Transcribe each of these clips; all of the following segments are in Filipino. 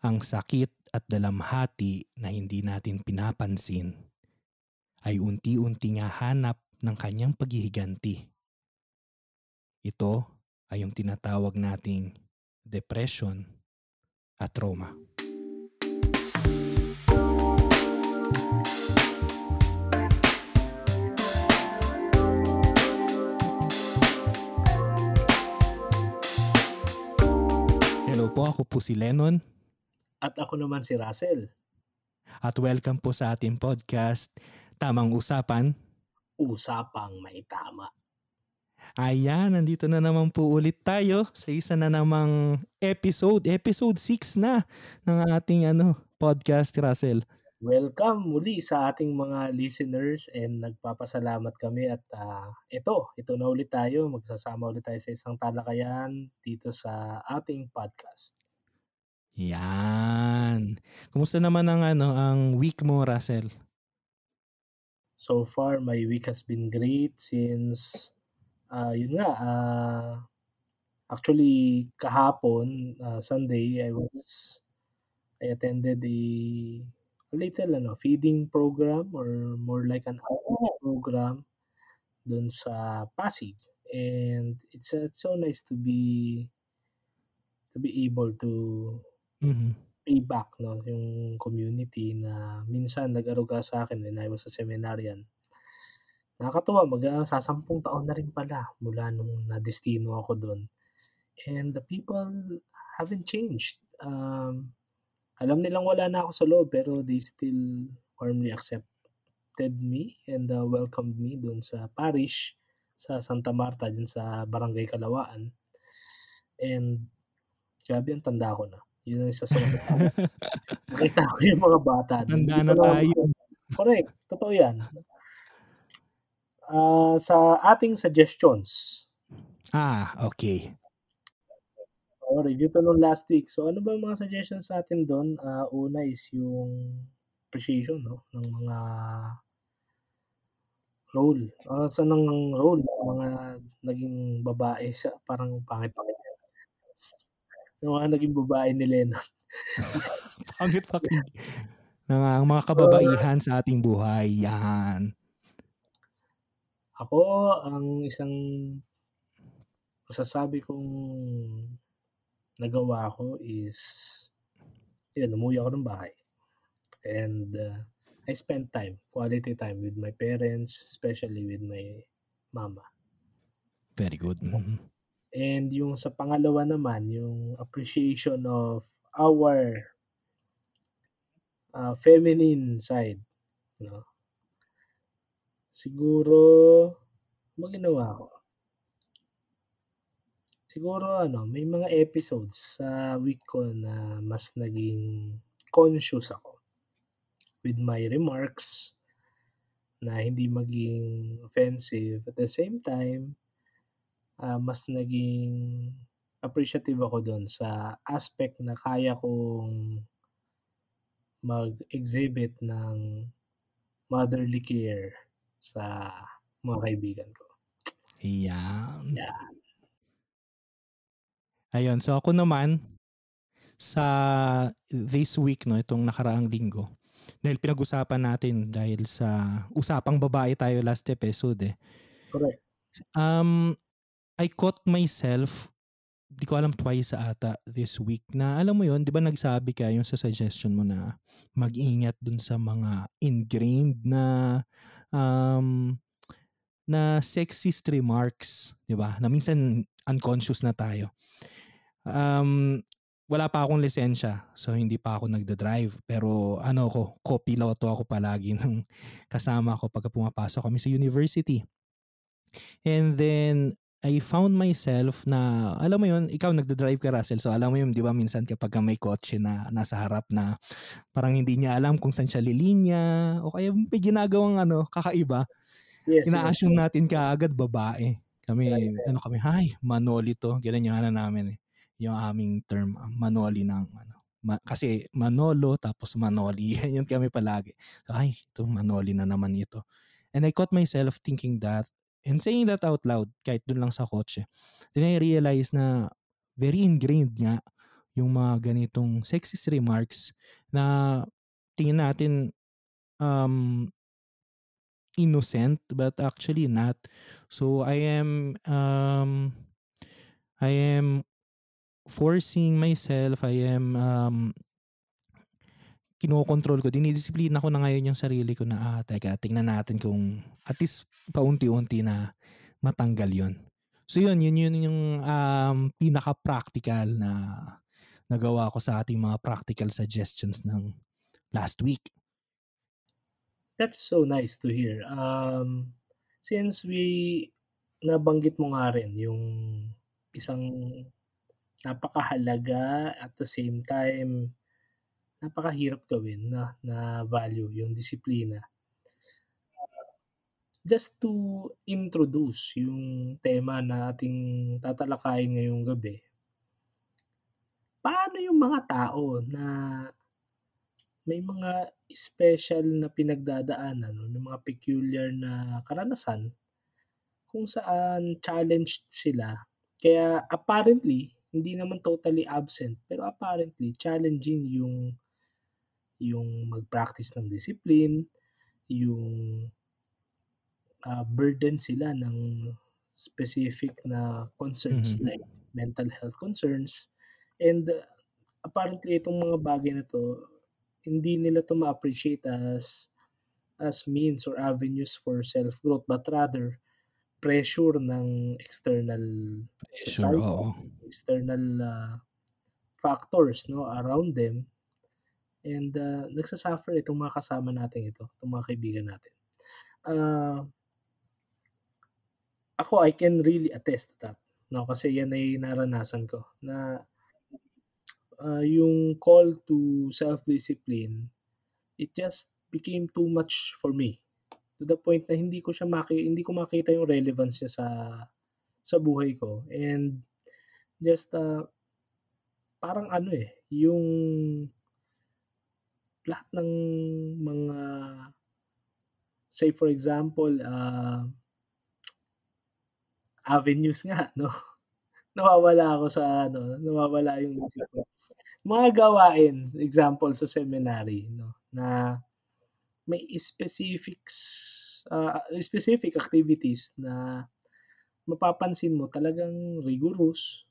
ang sakit at dalamhati na hindi natin pinapansin ay unti-unting hanap ng kanyang paghihiganti. Ito ay yung tinatawag nating depression at trauma. Hello po, ako po si Lennon At ako naman si Russell. at welcome po sa ating podcast Tamang Usapan. Usapang may tama. Ayan, nandito na naman po ulit tayo sa isa na namang episode, episode 6 na ng ating ano, podcast, Russell. Welcome muli sa ating mga listeners and nagpapasalamat kami at ah, ito, ito na ulit tayo. Magsasama ulit tayo sa isang talakayan dito sa ating podcast. Yan. Kumusta naman ang ano, ang week mo, Russell? So far, my week has been great since, ah yun nga, ah actually kahapon, ah, Sunday, I was, I attended a, a little ano, feeding program or more like an outreach program dun sa Pasig. And it's, uh, it's so nice to be, to be able to Mhm. pay back no, yung community na minsan nag-aruga sa akin when I was a seminarian. Nakakatuwa mag ah, taon na rin pala mula nung nadestino ako dun. And the people haven't changed. Um, alam nilang wala na ako sa loob pero they still warmly accepted me and uh, welcomed me dun sa parish sa Santa Marta dyan sa Barangay Kalawaan. And grabe ang tanda ko na. Yun ang isa sa nakita ko yung mga bata. Tanda na tayo. Correct. Totoo yan. Ah, sa ating suggestions, Ah, okay. o review to nung last week. So ano ba yung mga suggestions natin doon? Ah, una is yung appreciation no ng mga role. Ah, sa ng role ng mga naging babae sa parang pangit-pangit. Yung mga naging babae ni Lennon. Pangit fucking ng ang mga kababaihan sa ating buhay. Yan. Ako, ang isang masasabi kong nagawa ko is, yun, umuwi ako ng bahay. And uh, I spent time, quality time with my parents, especially with my mama. Very good. Mhm. And yung sa pangalawa naman, yung appreciation of our uh, feminine side. No? Siguro, ano ba ginawa ko? Siguro ano, may mga episodes sa week ko na mas naging conscious ako with my remarks na hindi maging offensive. At the same time, ah, mas naging appreciative ako doon sa aspect na kaya kong mag-exhibit ng motherly care sa mga kaibigan ko. Yan. Yan. Ayun, so ako naman sa this week no, itong nakaraang linggo. Dahil pinag-usapan natin dahil sa usapang babae tayo last episode eh. Correct. Um I caught myself di ko alam twice sa ata this week na alam mo yon di ba nagsabi ka yung sa suggestion mo na mag-ingat dun sa mga ingrained na um na sexist remarks, di ba? Na minsan unconscious na tayo. Um, wala pa akong lisensya, so hindi pa ako nagda-drive. Pero ano ko, copiloto ako palagi ng kasama ko pagka pumapasok kami sa university. And then, I found myself na, alam mo yun, ikaw nagda-drive ka Russell, so alam mo yun, di ba minsan kapag may kotse na nasa harap na parang hindi niya alam kung saan siya lilinya, o kaya may ginagawang ano, kakaiba, Yes. yes. ina-assume natin kaagad babae. Kami, Right, right. ano kami, hay, manoli to. Ganun yung ano namin eh. Yung aming term, ah, manoli ng ano. Ma- kasi manolo tapos manoli. Yan kami palagi. So, ay, ito manoli na naman ito. And I caught myself thinking that and saying that out loud kahit dun lang sa kotse. Then I realized na very ingrained nga yung mga ganitong sexist remarks na tingin natin um, innocent but actually not. So I am um, I am forcing myself, I am um, kinokontrol ko, dinidisiplina ko na ngayon yung sarili ko na, ah, teka, tingnan natin kung at least paunti-unti na matanggal yon So yun, yun yun yung um, pinaka-practical na nagawa ko sa ating mga practical suggestions ng last week. That's so nice to hear. Um, since we nabanggit mo nga rin yung isang napakahalaga at the same time napakahirap gawin na na value yung disiplina. Just to introduce yung tema na ating tatalakayin ngayong gabi. Paano yung mga tao na may mga special na pinagdadaanan no, ng mga peculiar na karanasan kung saan challenged sila. Kaya apparently, hindi naman totally absent, pero apparently challenging yung yung mag-practice ng discipline, yung uh, burden sila ng specific na concerns mm-hmm. like mental health concerns. And uh, apparently itong mga bagay na to, hindi nila to ma-appreciate as as means or avenues for self-growth but rather pressure ng external pressure, society, oo. external uh, factors no around them And, uh, nagsa-suffer itong mga kasama natin ito, itong mga kaibigan natin. Uh, ako, I can really attest to that. No, kasi yan ay naranasan ko na uh, yung call to self-discipline, it just became too much for me. To the point na hindi ko siya maki hindi ko makita yung relevance niya sa sa buhay ko. And just uh, parang ano eh, yung lahat ng mga say for example, uh, avenues nga 'no, nawawala ako sa ano, nawawala yung isip ko. Mga gawain, example sa seminary 'no, na may specifics, uh, specific activities na mapapansin mo talagang rigorous.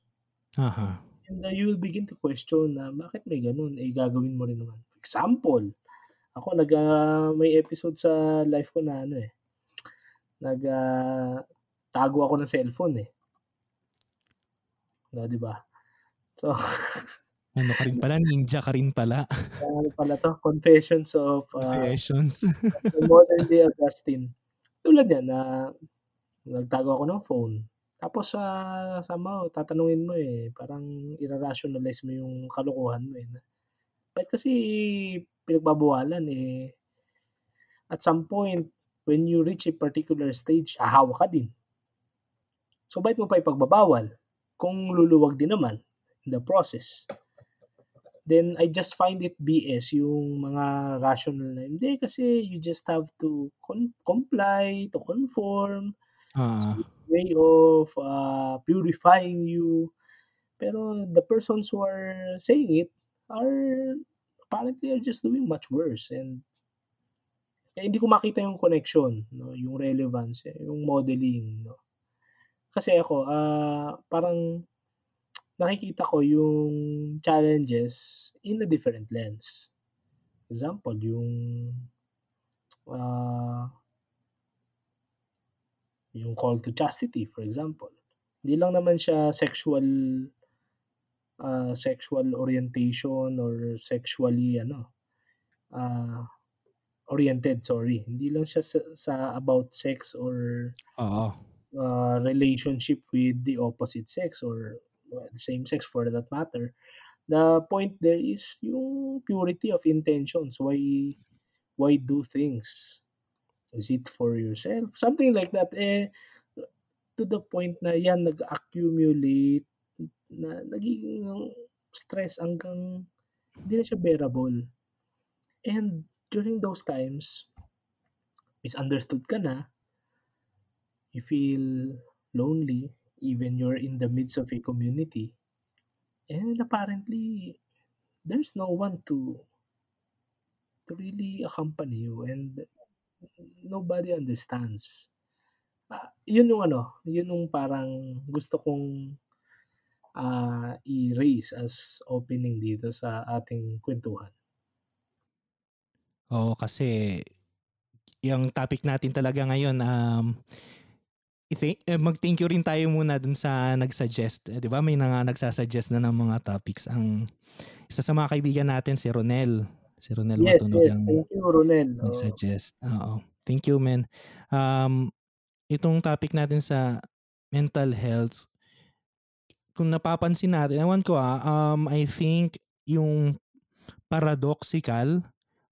Aha. And uh, you will begin to question na bakit may gano'n, eh, gagawin mo rin naman. Example, ako nag, ah, may episode sa life ko na ano, eh, nag, ah, tago ako ng cellphone, eh. Oh, 'di ba? So Ano ka rin pala, ninja ka rin pala. ano pala 'to, Confessions of, uh, Confessions. Modern Day Augustine. Tulad niyan na nagtago ako ng phone, tapos, ah, somehow tatanungin mo, eh, parang ira-rationalize mo yung kalokohan mo, eh, Ba't kasi pinagbabawalan, eh, at some point, when you reach a particular stage, hahawa ka din. So, bakit mo pa ipagbabawal kung luluwag din naman in the process? Then, I just find it BS yung mga rational na, hindi kasi you just have to con- comply, to conform, uh. way of uh, purifying you. Pero the persons who are saying it are apparently are just doing much worse and kaya hindi ko makita yung connection, no, yung relevance, eh, yung modeling, no. Kasi ako, uh, parang nakikita ko yung challenges in a different lens. Example, yung uh, yung call to chastity, for example. Hindi lang naman siya sexual uh, sexual orientation or sexually ano, uh, oriented, sorry. Hindi lang siya sa, sa about sex or Oo. Uh, relationship with the opposite sex or well, the same sex for that matter. The point there is yung purity of intentions. Why why do things? Is it for yourself? Something like that. Eh, to the point na yan nag-accumulate na nagiging stress hanggang hindi na siya bearable. And during those times, misunderstood ka na, you feel lonely, even you're in the midst of a community, And apparently, there's no one to to really accompany you and nobody understands. Ah, yun yung ano, yun yung parang gusto kong, ah, i-raise as opening dito sa ating kwentuhan. Oo, kasi yung topic natin talaga ngayon, um, mag-thank you rin tayo muna dun sa nag-suggest, eh, 'di ba may na nagsa-suggest na ng mga topics. Ang isa sa mga kaibigan natin si Ronel, si Ronel Yes, Matunog yes. ang Thank you, Ronel. Nag-suggest, oo. Thank you man. Um, itong topic natin sa mental health, kung napapansin natin, ewan ko, ah, um, I think yung paradoxical,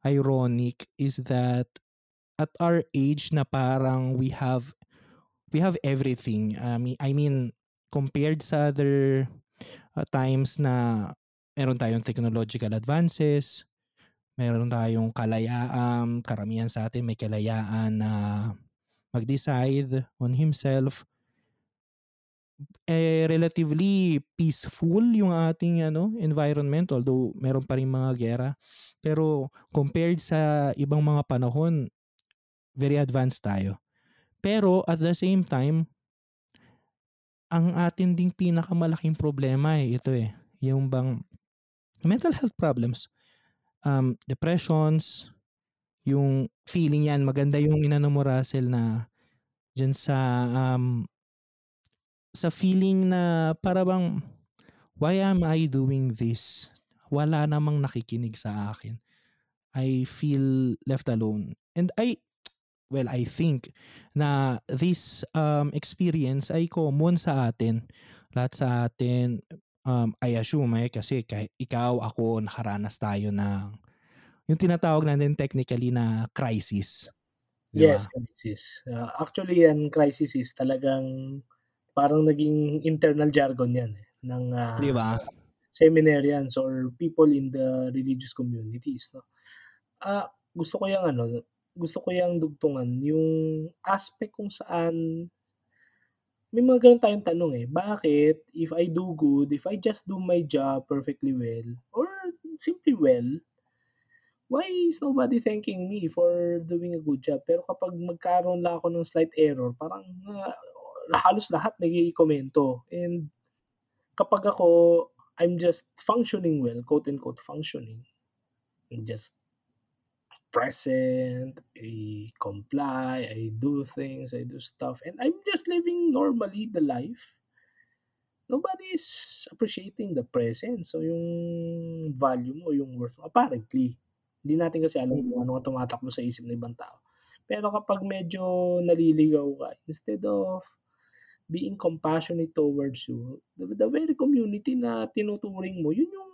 ironic is that at our age na parang we have we have everything. Mean, I mean compared sa other uh, times na meron tayong technological advances, meron tayong kalayaan, karamihan sa atin may kalayaan na mag-decide on himself. Eh, relatively peaceful yung ating ano, environment although meron pa ring mga giyera. Pero compared sa ibang mga panahon, very advanced tayo. Pero at the same time, ang atin ding pinakamalaking problema eh, ito eh, yung bang mental health problems, um, depressions, yung feeling yan, maganda yung inano mo Russell na diyan sa um, sa feeling na para bang why am I doing this? Wala namang nakikinig sa akin. I feel left alone. And I well, I think na this um, experience ay common sa atin. Lahat sa atin, um, I assume eh, kasi kahit ikaw, ako, nakaranas tayo ng yung tinatawag natin technically na crisis. Di ba? Yes, crisis. Ah, actually yan crisis is talagang parang naging internal jargon yan eh, ng, ah, Di ba? seminarians or people in the religious communities 'no. Ah, gusto ko yang ano, gusto ko yang dugtungan yung aspect kung saan may mga gano'n tayong tanong eh, bakit if I do good, if I just do my job perfectly well or simply well, why is nobody thanking me for doing a good job? Pero kapag magkaroon lang ako ng slight error parang, ah, halos lahat nag-ikomento and kapag ako, I'm just functioning well, quote unquote functioning, I'm just present, I comply, I do things, I do stuff, and I'm just living normally the life. Nobody is appreciating the presence o yung value mo, yung worth mo, apparently. Hindi natin kasi alam kung ano ang tumatakbo sa isip ng ibang tao. Pero kapag medyo naliligaw ka, instead of being compassionate towards you, the the very community na tinuturing mo, yun yung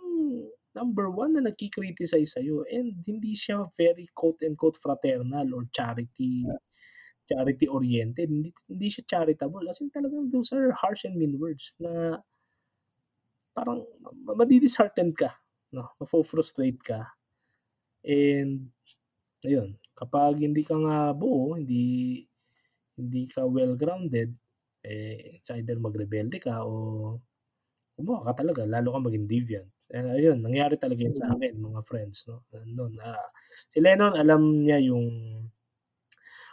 number one na nagki-criticize sa'yo and hindi siya very quote unquote fraternal or charity charity oriented, hindi hindi siya charitable as in talagang those are harsh and mean words na parang ma madi-disheartened ka 'no, mafo-frustrate ka. And ayun, kapag hindi ka nga buo, hindi hindi ka well-grounded, eh, it's either magrebelde ka o gumawa ka talaga, lalo kang maging deviant. And ayun, nangyari talaga yun sa akin mga friends 'no, no'n, ah, si Lennon alam niya yung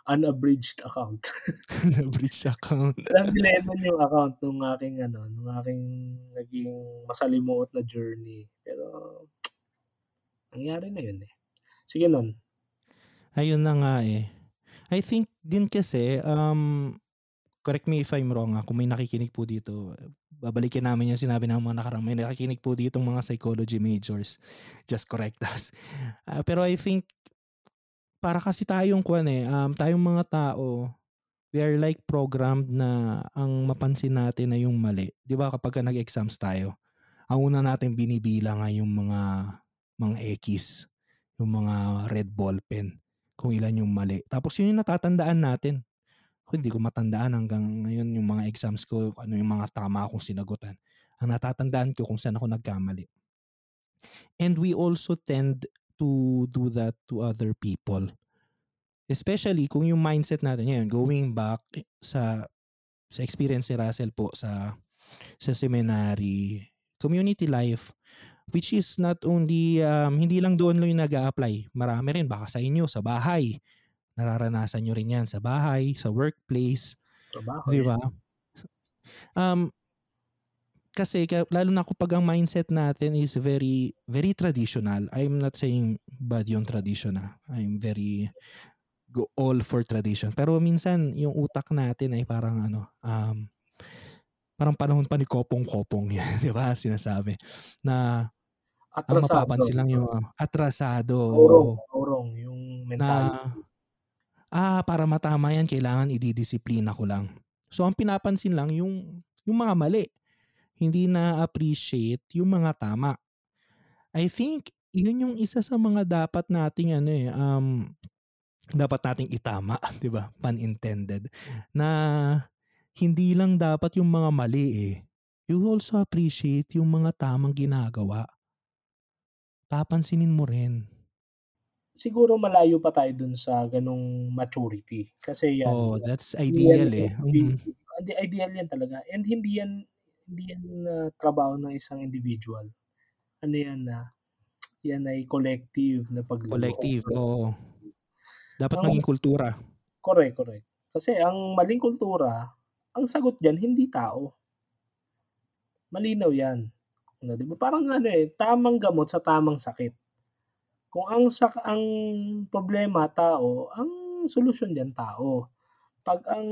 unabridged account. Unabridged account. Alam ni Lennon yung account nung aking ano, nung aking naging masalimuot na journey. Pero nangyari na yun eh. Sige nun. Ayun na nga eh. I think din kasi, um, correct me if I'm wrong ah, kung may nakikinig po dito, babalikin namin yung sinabi ng mga nakaraan, may nakikinig po ditong mga psychology majors, just correct us. Ah, pero I think para kasi tayong kuwan eh, um, tayong mga tao, we are like programmed na ang mapansin natin ay yung mali. 'Di ba kapagka nag-exams tayo, ang una nating binibilang ay yung mga mga X, yung mga red ballpen, kung ilan yung mali. Tapos yun yung natatandaan natin. Ako hindi ko matandaan hanggang ngayon yung mga exams ko, ano yung mga tama akong sinagutan. Ang natatandaan ko kung saan ako nagkamali. And we also tend to do that to other people. Especially kung yung mindset natin ngayon, going back sa sa experience ni Russell po sa sa seminary, community life which is not only um, hindi lang doon lang yung nag-a-apply. Marami rin baka sa inyo sa bahay. Nararanasan nyo rin 'yan sa bahay, sa workplace, Trabaho 'di ba? Um kasi ka lalo na kapag ang mindset natin is very very traditional. I'm not saying bad yung tradition ah. I'm very go all for tradition. Pero minsan yung utak natin ay parang ano, um, parang panahon pa ni Kopong-Kopong yan, 'di ba? Sinasabi na ang Atrasado. mapapansin lang yung atrasado. Maurong, oo. maurong yung Na mentality. Ah, para matama yan kailangan ididisiplina ko lang. So ang pinapansin lang yung yung mga mali. Hindi na-appreciate yung mga tama. I think yun yung isa sa mga dapat nating ano eh, um, dapat nating itama, 'di ba? Pun intended. Na hindi lang dapat yung mga mali eh. You also appreciate yung mga tamang ginagawa. Papansinin mo rin. Siguro malayo pa tayo dun sa ganong maturity. Kasi yan, Oh, that's hindi yan ideal eh. Mhm. hindi ideal yan talaga and hindi yan hindi yan ah, trabaho ng isang individual. Ano yan na yan ay collective na pagluloko. Collective, oo. Dapat Ang maging kultura. correct, correct. Kasi ang maling kultura, ang sagot diyan hindi tao. Malinaw yan. No, 'di ba parang ano eh, tamang gamot sa tamang sakit. Kung ang sak ang problema tao, ang solusyon diyan tao. 'Pag ang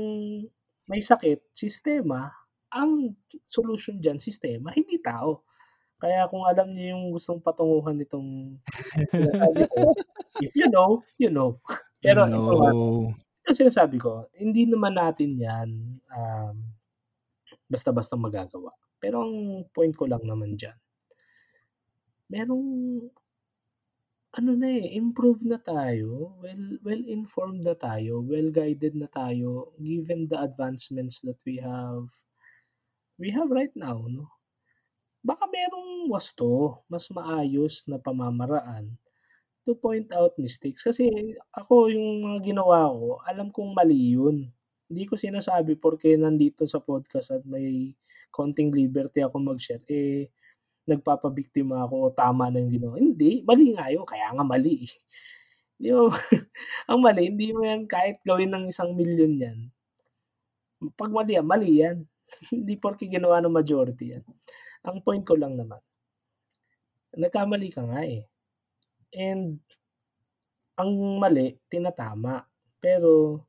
may sakit, sistema, ang solusyon diyan sistema, hindi tao. Kaya kung alam niyo yung gustong patunguhan nitong if you know, you know. You Pero ito nga, know. yung sinasabi ko, hindi naman natin yan, um, basta-basta magagawa. Pero ang point ko lang naman diyan merong ano na eh, improve na tayo, well well-informed na tayo, well-guided na tayo given the advancements that we have we have right now 'no. Baka merong wasto, mas maayos na pamamaraan to point out mistakes. Kasi ako yung mga ginawa ko, alam kong mali yun. Hindi ko sinasabi porke nandito sa podcast at may konting liberty ako mag-share, eh, nagpapabiktima ako o tama na yung ginawa. Hindi, mali nga yun, kaya nga mali eh. 'Di ba? Ang mali hindi mo yan kahit gawin ng isang milyon yan. 'Pag mali yan, mali yan. Hindi porke ginawa ng majority yan. Ang point ko lang naman, nagkamali ka nga eh. And ang mali tinatama. Pero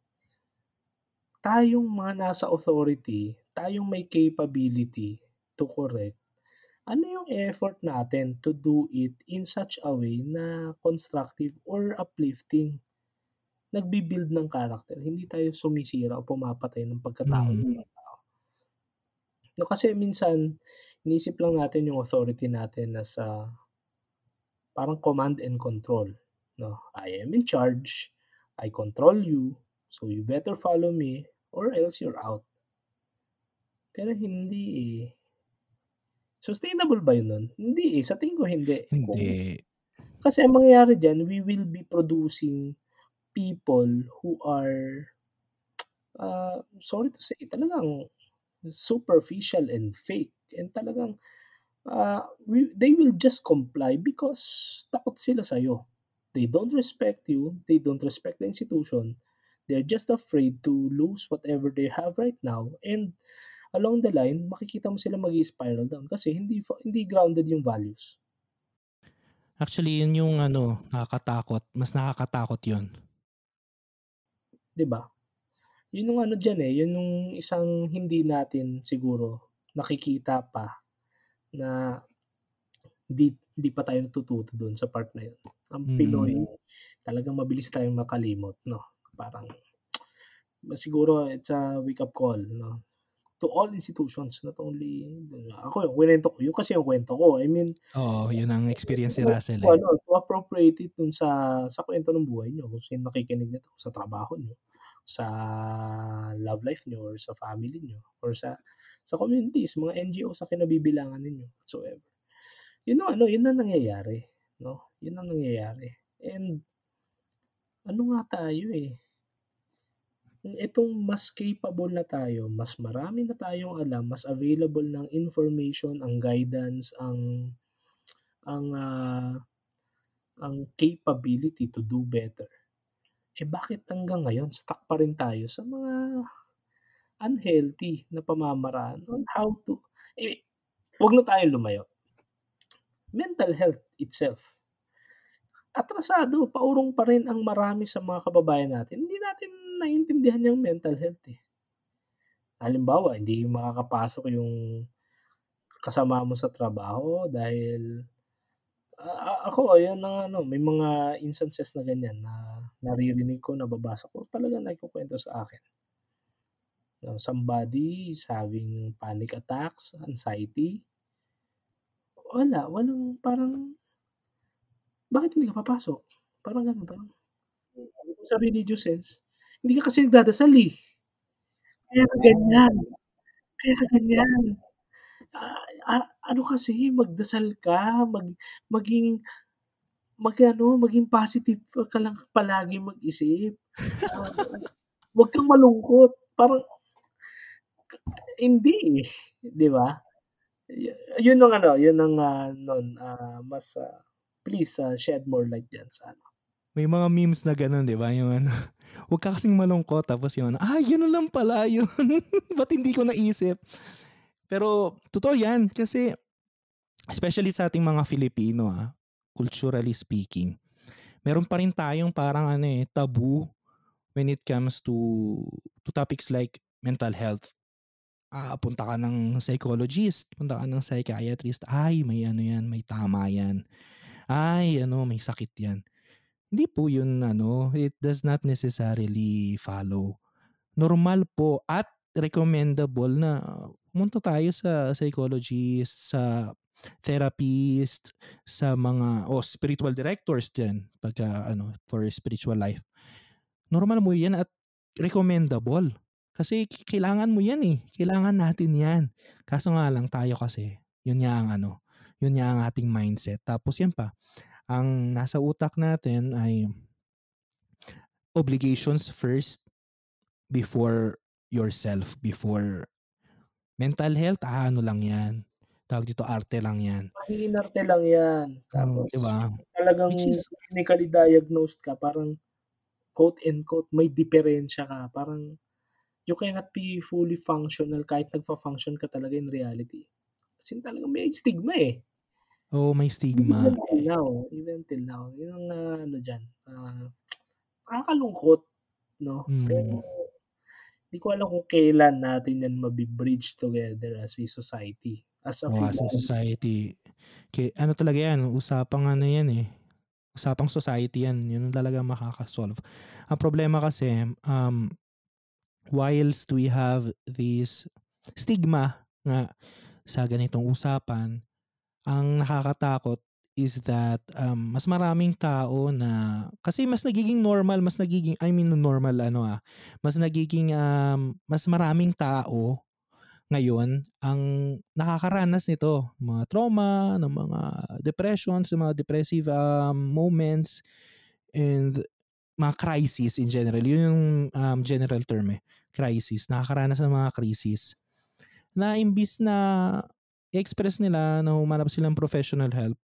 tayong mga nasa authority, tayong may capability to correct, ano yung effort natin to do it in such a way na constructive or uplifting. Nagbi-build ng character, hindi tayo sumisira o pumapatay ng pagkatao ng Mhm. ibang tao. No, kasi minsan iniisip lang natin yung authority natin as a parang command and control, 'no? I am in charge, I control you, so you better follow me or else you're out. Pero hindi eh. Sustainable ba yun nun? Hindi eh, sa tingin ko hindi. Kung Hindi. kasi ang mangyayari diyan, we will be producing people who are, ah, sorry to say, talagang superficial and fake and talagang, ah, we they will just comply because takot sila sa'yo. They don't respect you, they don't respect the institution, they're just afraid to lose whatever they have right now and along the line makikita mo sila mag-i-spiral down kasi hindi hindi grounded yung values. Actually, yun yung ano, nakakatakot. Mas nakakatakot yun. 'Di ba? Yun yung ano diyan eh, yun yung isang hindi natin siguro nakikita pa na hindi hindi pa tayo natututo dun sa part na yun. Ang Pinoy Mm. talagang mabilis tayong makalimot 'no, parang siguro it's a wake up call 'no, to all institutions not only ako yung kinuwento ko, yun kasi yung kwento ko. I mean Oo, yun ang experience ni Russell eh. ano, to appropriate it dun sa sa kwento ng buhay niyo, kung sino makikinig nito, sa trabaho niyo, sa love life niyo or sa family niyo or sa sa communities, mga NGO sa kinabibilangan ninyo whatsoever. Yun ang ano, yun ang nangyayari 'no, yun ang nangyayari and ano nga tayo eh Itong mas capable na tayo, mas marami na tayong alam, mas available ng information, ang guidance, ang ang, ah, ang capability to do better. Eh, bakit hanggang ngayon stuck pa rin tayo sa mga unhealthy na pamamaraan on how to eh, 'wag na tayong lumayo. Mental health itself atrasado, paurong pa rin ang marami sa mga kababayan natin, hindi natin naiintindihan yung mental health, eh. Halimbawa, hindi makakapasok yung kasama mo sa trabaho dahil a ako yun ang ano, may mga instances na ganyan na naririnig ko, nababasa ko, talagang nagkukuwento sa akin. Na somebody is having panic attacks, anxiety. Wala, walang parang bakit hindi ka papasok? Parang gano'n, parang sa religious sense, hindi ka kasi nagdadasal, eh. Kaya ka ganyan, kaya ka ganyan. Ah, ah, ano kasi magdasal ka, mag maging mag-ano, maging positive ka lang palaging mag-isip. Ah, 'wag kang malungkot, parang hindi, eh, 'di ba? Yu yun ang ano, yun ang, ah, nun, ah, mas, ah, please, ah, shed more light diyan sa ano. May mga memes na gano'n 'di ba, yung ano, "Wag ka kasing malungkot." Tapos yung ano, "Ay gano'n lang pala yun, ba't hindi ko naisip?" Pero totoo 'yan kasi especially sa ating mga Filipino, ah, culturally speaking, meron pa rin tayong parang ano, eh, taboo when it comes to to topics like mental health. Ah, punta ka ng psychologist, punta ka ng psychiatrist, "Ay may ano 'yan, may tama 'yan. Ay ano, may sakit 'yan." Hindi po yun ano, it does not necessarily follow. Normal po at recommendable na pumunta tayo sa psychologist, sa therapist, sa mga o spiritual directors din pagka ano, for spiritual life. Normal mo 'yan at recommendable kasi kailangan mo 'yan, eh, kailangan natin 'yan. Kaso nga lang tayo kasi, yun nga ang ano, yun nga ang ating mindset tapos 'yan pa, ang nasa utak natin ay obligations first before yourself, before mental health, ah, ano lang 'yan, tawag dito, arte lang 'yan. Maiinarte lang 'yan, Oh, tapos 'di ba? talagang Which is clinically diagnosed ka parang quote and quote may diperensiya ka, parang you cannot be fully functional kahit nagfa-function ka talaga in reality. As in talagang may stigma, eh. Oo, may stigma, Even till now, even till now, yun ang, ah, ano diyan, ah, nakakalungkot 'no, pero Mm. di ko alam kung kailan natin yan mabi-bridge together as a society, as a Oo, as a society, ke ano talaga 'yan, usapang ano 'yan, eh, usapang society 'yan, yun talaga makaka-solve. Ang problema kasi, um, whilst we have this stigma nga sa ganitong usapan, ang nakakatakot is that, um, mas maraming tao na kasi mas nagiging normal, mas nagiging I mean normal ano, ah, mas nagiging, um, mas maraming tao ngayon ang nakakaranas nito, mga trauma, ng mga depressions, yung mga depressive, um, moments and mga crisis in general. Yun yung, um, general term, eh, crisis. Nakakaranas ng mga krisis na imbis na i-express nila na humanap sila ng professional help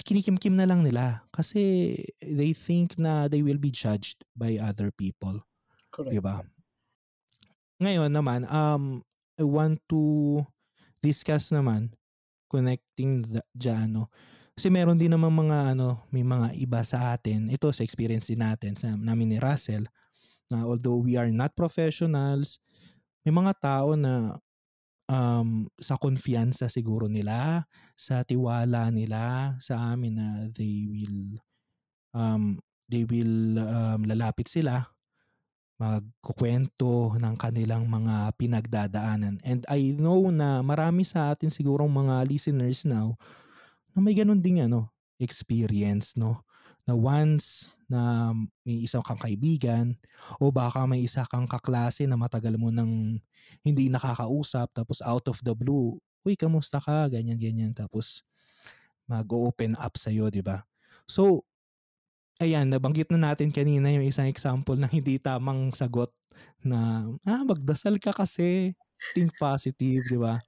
kinikimkim na lang nila kasi they think na they will be judged by other people, Correct. ba? Ngayon naman, um, I want to discuss naman, connecting the diyan 'no, kasi meron din namang mga ano, may mga iba sa atin, ito sa experience din natin sa namin ni Russell, na although we are not professionals, may mga tao na, um, sa kumpiyansa siguro nila, sa tiwala nila sa amin na they will, um, they will, um, lalapit sila, magkukuwento ng kanilang mga pinagdadaanan. And I know na marami sa atin sigurong mga listeners now, na may gano'n ding ano, experience 'no, na once na may isa kang kaibigan o baka may isa kang kaklase na matagal mo ng hindi nakakausap tapos out of the blue, "Uy kamusta ka?" Ganyan, ganyan. Tapos mag-o-open up sa'yo, 'di ba? So ayan, nabanggit na natin kanina yung isang example ng hindi tamang sagot na, ah, magdasal ka kasi, think positive, 'di ba?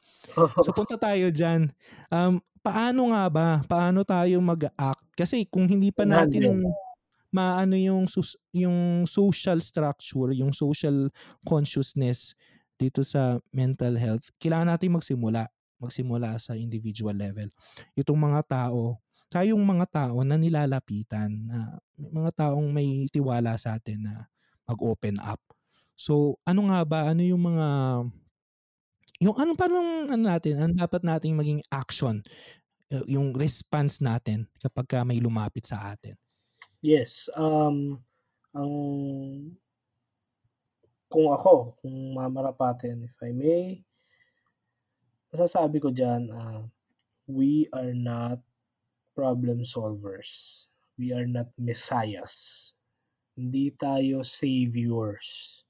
So punta tayo diyan. Um, paano nga ba, paano tayo mag-a-act? Kasi kung hindi pa 100. natin maano yung sus yung social structure, yung social consciousness dito sa mental health, kailangan nating magsimula. Magsimula sa individual level. Itong mga tao, tayong mga tao na nilalapitan, na mga taong may tiwala sa atin na mag-open up. So, ano nga ba, ano yung mga yung ano paanong ano natin, ang dapat nating maging action, yu yung response natin kapagka may lumapit sa atin? Yes, um, ang kung ako, kung mamarapatin, if I may masasabi ko diyan, ah, we are not problem solvers. We are not messiahs. Hindi tayo saviors,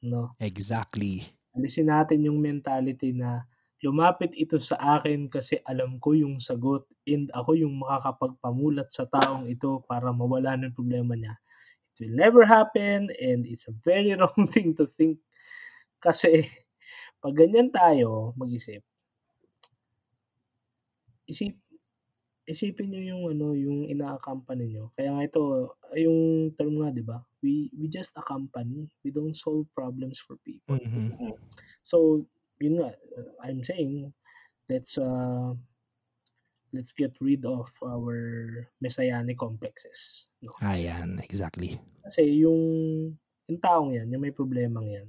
'no? Exactly. Alisin natin yung mentality na lumapit ito sa akin kasi alam ko yung sagot and ako yung makakapagpamulat sa taong ito para mawala ng problema niya. It will never happen and it's a very wrong thing to think. Kasi 'pag ganyan tayo mag-isip isip isipin niyo yung ano, yung ina-accompany niyo. Kaya nga ito, yung term nga 'di ba, we we just accompany, we don't solve problems for people. Mhm. So, yun nga, I'm saying, let's, uh, let's get rid of our messianic complexes, 'no? Ayan, exactly. Kasi yung yung taong 'yan, yung may problemang 'yan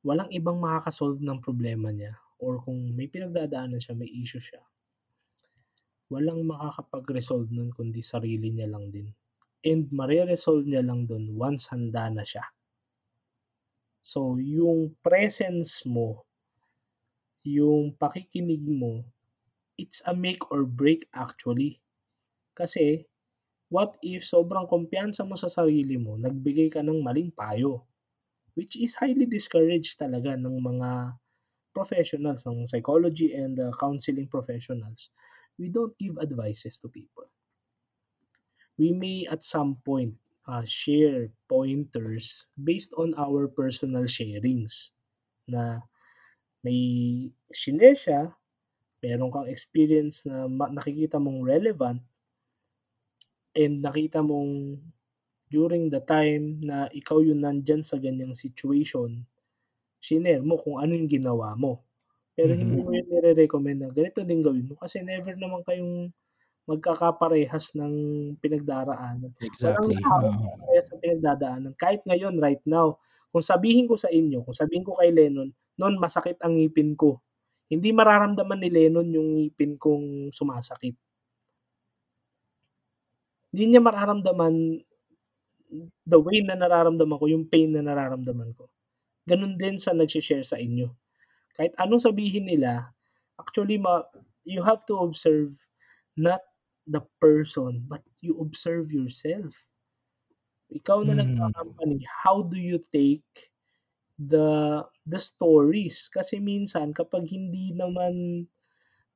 walang ibang makaka-solve ng problema niya or kung may pinagdadaanan siya, may issue siya walang makakapag-resolve nun kundi sarili niya lang din and mare-resolve niya lang dun once handa na siya. So, yung presence mo, yung pakikinig mo, it's a make or break actually. Kasi, what if sobrang kumpiyansa mo sa sarili mo, nagbigay ka ng maling payo, which is highly discouraged talaga ng mga professionals, ng psychology and, uh, counseling professionals. We don't give advices to people. We may at some point, uh, share pointers based on our personal sharings na may shinare siya, meron kang experience na nakikita mong relevant and nakita mong during the time na ikaw yung nandiyan sa ganyang situation, shinare mo kung ano yung ginawa mo. Pero hindi Mhm. mo yun nire-recommend na ganito din gawin mo kasi never naman kayong magkakaparehas ng pinagdaraanan. Exactly, tao oo. pare-parehas ng pinagdadaanan. Kahit ngayon, right now, kung sabihin ko sa inyo, kung sabihin ko kay Lennon, "Non, masakit ang ngipin ko." Hindi mararamdaman ni Lennon yung ngipin kong sumasakit. Hindi niya mararamdaman the way na nararamdaman ko, yung pain na nararamdaman ko. Ganun din sa nagshi-share sa inyo. Kahit anong sabihin nila, actually ma you have to observe not the person, but you observe yourself. Ikaw na Mhm. nag-a-accompany, how do you take the the stories? Kasi minsan kapag hindi naman,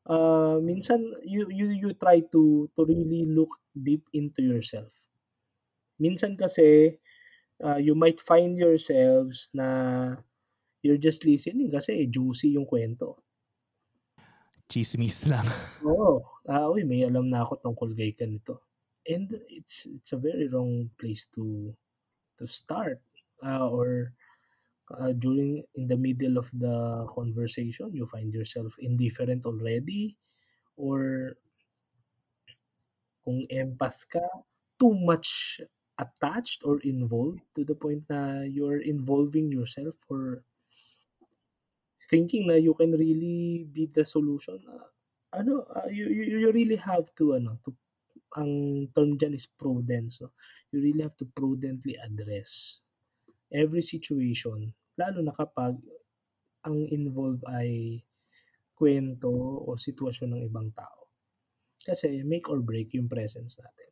ah, minsan you you you try to to really look deep into yourself. Minsan kasi, ah, you might find yourselves na you're just listening kasi juicy yung kuwento. Tsismis lang. Oo, ah, "Uy, may alam na ako tungkol kay ganito." And it's it's a very wrong place to to start, ah, or, ah, during in the middle of the conversation, you find yourself indifferent already or kung empath ka, too much attached or involved to the point na you're involving yourself for thinking na you can really be the solution, ah, ano, ah, you you you really have to ano, to ang term diyan is prudence 'no. You really have to prudently address every situation, lalo na kapag ang involved ay kuwento o sitwasyon ng ibang tao. Kasi make or break yung presence natin.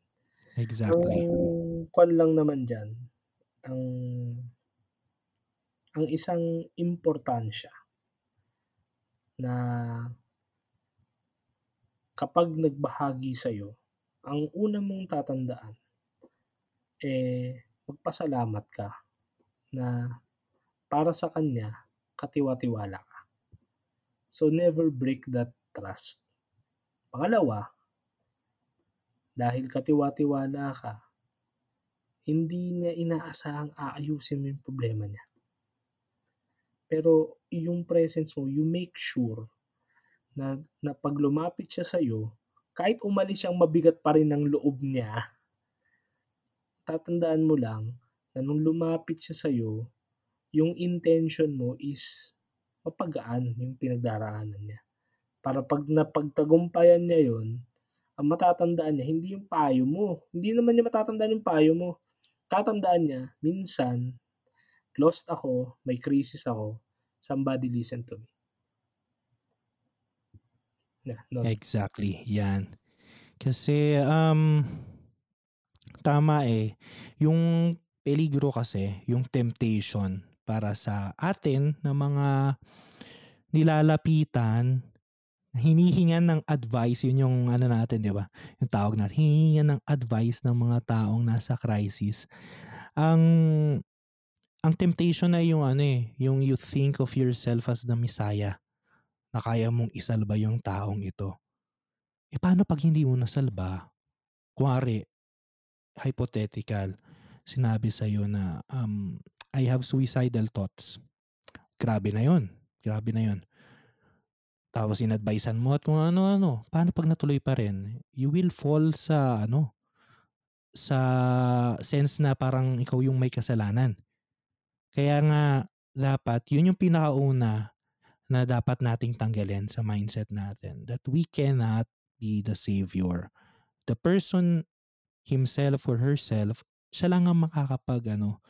Ang Exactly. kuwan lang naman diyan, ang ang isang importansya na kapag nagbahagi sa'yo ang una mong tatandaan eh, magpasalamat ka na para sa kanya katiwa-tiwala ka. So, never break that trust. Pangalawa, dahil katiwa-tiwala ka, hindi niya inaasahang aayusin mo yung problema niya. Pero yung presence mo, you make sure na, na pag lumapit siya sa'yo, kahit umalis siyang mabigat pa rin ng loob niya, tatandaan mo lang na nung lumapit siya sa'yo, yung intention mo is mapagaan yung pinagdaraanan niya. Para pag napagtagumpayan niya yon ang matatandaan niya, hindi yung payo mo. Hindi naman niya matatandaan yung payo mo. Tatandaan niya, minsan, lost ako, may crisis ako, somebody listen to me. Yeah, no. Exactly, yan. Kasi, um, tama eh, yung peligro kasi, yung temptation para sa atin na mga nilalapitan, hinihingan ng advice, yun yung ano natin, di ba? Yung tawag natin, hinihingan ng advice ng mga taong nasa crisis. Ang ang temptation na yung ano eh, yung you think of yourself as the Messiah na kaya mong isalba yung taong ito. Eh paano pag hindi mo nasalba? Kuwari, hypothetical, sinabi sa'yo na um, I have suicidal thoughts. Grabe na yon Grabe na yon Tapos inadvisean mo at kung ano-ano. Paano pag natuloy pa rin? You will fall sa ano, sa sense na parang ikaw yung may kasalanan. Kaya nga dapat yun yung pinakauna na dapat nating tanggalin sa mindset natin that we cannot be the savior. The person himself or herself, siya lang ang makakapag ano,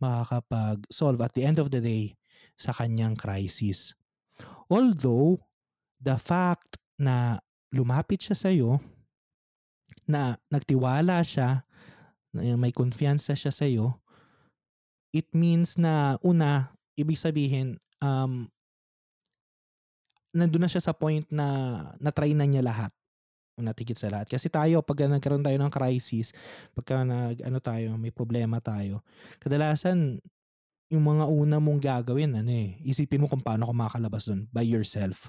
makakapag solve at the end of the day sa kanyang crisis. Although the fact na lumapit siya sa iyo, na nagtiwala siya, may konfiyansa siya sa iyo, it means na una, ibig sabihin um nandun na siya sa point na na-try na niya lahat. Natigit sa lahat. Kasi tayo, pag nagkaroon tayo ng crisis, pagka nag, ano tayo, may problema tayo, kadalasan, yung mga una mong gagawin, ano eh, isipin mo kung paano ka makakalabas dun by yourself.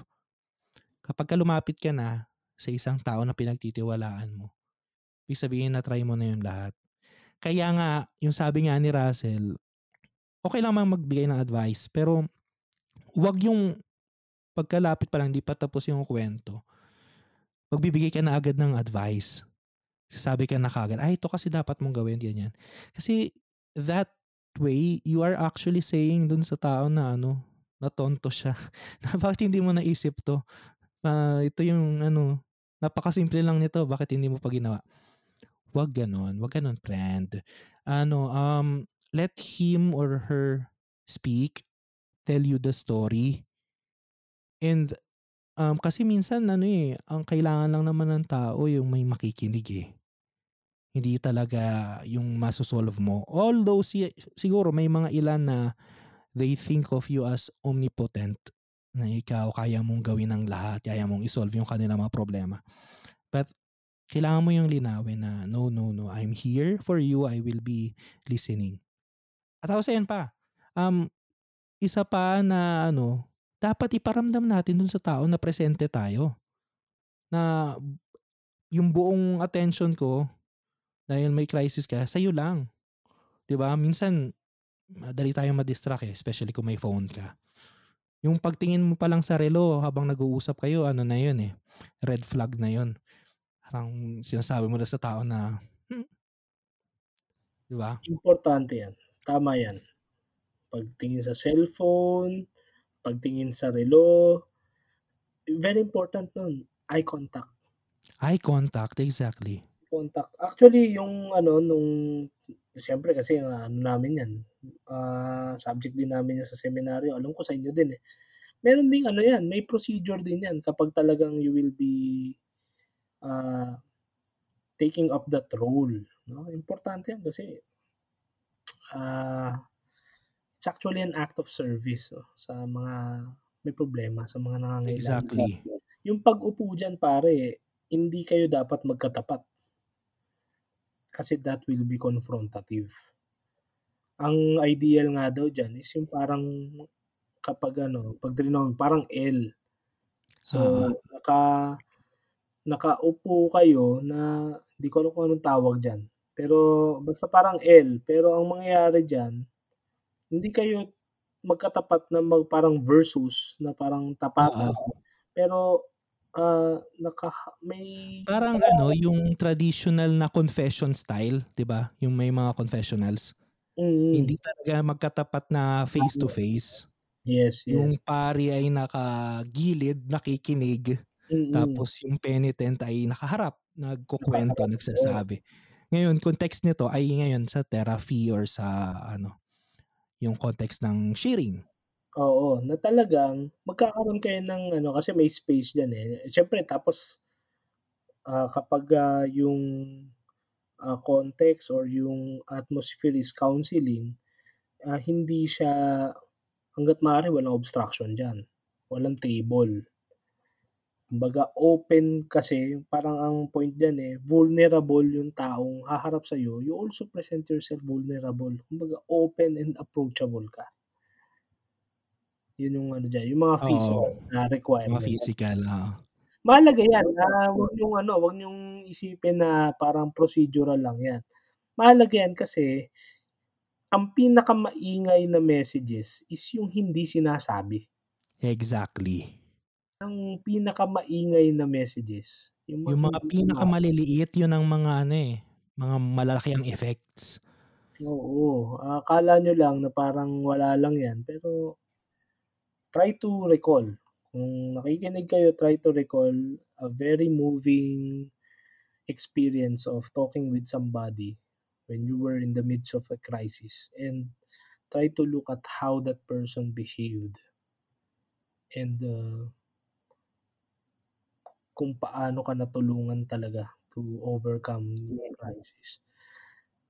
Kapag ka lumapit ka na sa isang tao na pinagtitiwalaan mo, ibig sabihin na try mo na yung lahat. Kaya nga, yung sabi nga ni Russell, okay lang mang magbigay ng advice, pero wag yung pagkalapit pa lang, di pa tapos yung kwento, magbibigay ka na agad ng advice. Sasabi ka na kagad, ay, ito kasi dapat mong gawin, ganyan. Kasi that way, you are actually saying dun sa tao na ano, natonto siya. na bakit hindi mo naisip to? Uh, ito yung ano, napakasimple lang nito, bakit hindi mo pa ginawa? Wag ganon, wag ganon, friend. Ano, um, let him or her speak, tell you the story, And, um, kasi minsan ano, eh, ang kailangan lang naman ng tao yung may makikinig, eh. Hindi talaga yung maso-solve mo. Although si siguro may mga ilan na they think of you as omnipotent, na ikaw kaya mong gawin ang lahat, kaya mong i-solve yung kanilang mga problema. But kailangan mo yung linawin na, "No, no, no, I'm here for you, I will be listening." At tapos ayan pa, um, isa pa na ano dapat iparamdam natin dun sa tao na presente tayo. Na yung buong attention ko, dahil may crisis ka, sa'yo lang. 'Di ba? Minsan, madali tayong ma-distract eh, especially kung may phone ka. Yung pagtingin mo pa lang sa relo habang nag-uusap kayo, ano na yun eh, red flag na yun. Parang sinasabi mo na sa tao na, hmm. Di ba? Importante yan. Tama yan. Pagtingin sa cellphone, pagtingin sa relo. Very important nun, eye contact. Eye contact, exactly. Contact. Actually, yung ano, nung, siyempre kasi ano namin yan, uh, subject din namin yan sa seminaryo, alam ko sa inyo din eh. Meron ding ano yan, may procedure din yan kapag talagang you will be uh, taking up that role. No? Importante yan kasi uh, it's actually an act of service oh, sa mga may problema, sa mga nangangailangan. Exactly. Yung pag-upo dyan pare, hindi kayo dapat magkatapat. Kasi that will be confrontative. Ang ideal nga daw diyan is yung parang kapag ano, 'pag trinom parang L. So, Oo. naka nakaupo kayo na di ko alam kung anong tawag diyan, pero basta parang L. Pero ang mangyayari diyan, hindi kayo magkatapat na mag parang versus na parang tapatan, Oo. pero, ah, nakaha may Parang ano, yung traditional na confession style, 'di ba? Yung may mga confessionals. Mm. Hindi talaga magkatapat na face to face. Yes, yes. Yung pari ay nakagilid, nakikinig, Mm. tapos yung penitent ay nakaharap, oo. nagsasabi. Ngayon context nito ay ngayon sa therapy or sa ano, yung context ng sharing. Oo, na talagang magkakaroon kayo ng ano, kasi may space diyan, eh. Siyempre tapos ah, kapag, ah, yung, ah, context or yung atmosphere is counseling, ah, hindi siya hangga't maaari walang obstruction diyan, walang table. Kumbaga open kasi parang ang point diyan, eh, vulnerable yung taong haharap sa'yo, you also present yourself vulnerable. Kumbaga open and approachable ka. Yun yung ano diyan, yung mga physical na mga requirement. physical, oo. Mahalaga yan, ah, wag niyong ano, wag niyong isipin na parang procedural lang yan. Mahalaga yan kasi ang pinakamaingay na messages is yung hindi sinasabi. Exactly. Ang pinakamaingay na messages, yung mga Yung mga pinakamaliliit yun ang mga ano, eh, mga malalaki ang effects. Oo, akala niyo lang na parang wala lang yan, pero try to recall. Kung nakikinig kayo, try to recall a very moving experience of talking with somebody when you were in the midst of a crisis and try to look at how that person behaved. And, uh kung paano ka natulungan talaga to overcome the crisis.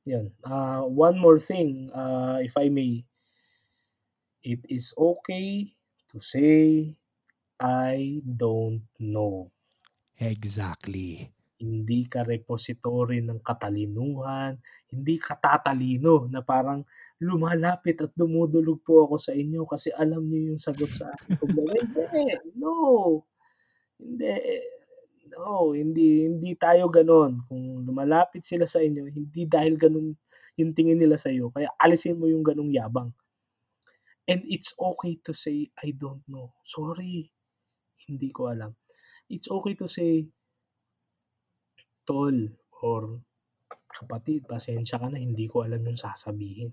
Yun, ah, one more thing, ah, if I may. It is okey to say, "I don't know." Exactly. Hindi ka repository ng katalinuhan, hindi ka tatalino na parang lumalapit at dumudulog po ako sa inyo kasi alam niyo yung sagot sa hindi, no. Hindi, no, hindi hindi tayo gano'n. Kung lumalapit sila sa inyo hindi dahil gano'n yung tingin nila sa'yo kaya alisin mo yung gano'ng yabang. And it's okey to say, "I don't know, sorry, hindi ko alam." It's okey to say "Tol or kapatid, pasensya ka na hindi ko alam yung sasabihin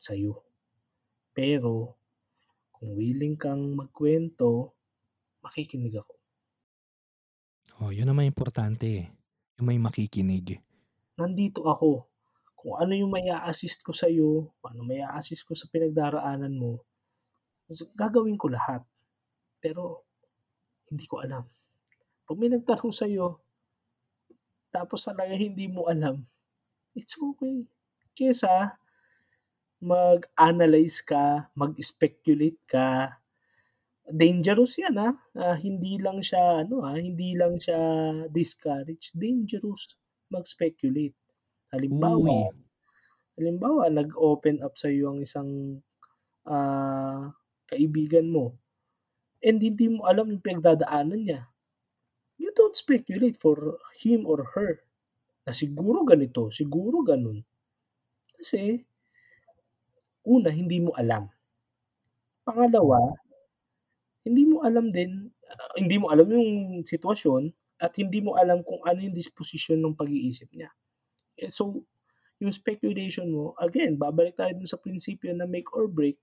sa'yo. Pero kung willing kang magkuwento, makikinig ako." Oh, yun naman importante, eh, yung may makikinig. Nandito ako, kung ano yung mai-a-assist ko sa'yo, kung ano mai-a-assist ko sa pinagdaraanan mo, gagawin ko lahat. Pero hindi ko alam. 'Pag may nagtanong sa'yo tapos talagang hindi mo alam, it's okey. Kaysa mag-analyze ka, mag-speculate ka. Dangerous yan, ah, ah, hindi lang siya ano, ah, hindi lang siya discourage, dangerous mag-speculate. Halimbawa Uy. halimbawa nag-open up sa'yo ang isang, ah, kaibigan mo and hindi mo alam yung pinagdadaanan niya. You don't speculate for him or her na siguro ganito, siguro gano'n. Kasi una, hindi mo alam. Pangalawa, hindi mo alam din ah, hindi mo alam yung sitwasyon at hindi mo alam kung ano yung disposisyon ng pag-iisip niya. Eh, so yung speculation mo, again, babalik tayo dun sa prinsipyo na make or break,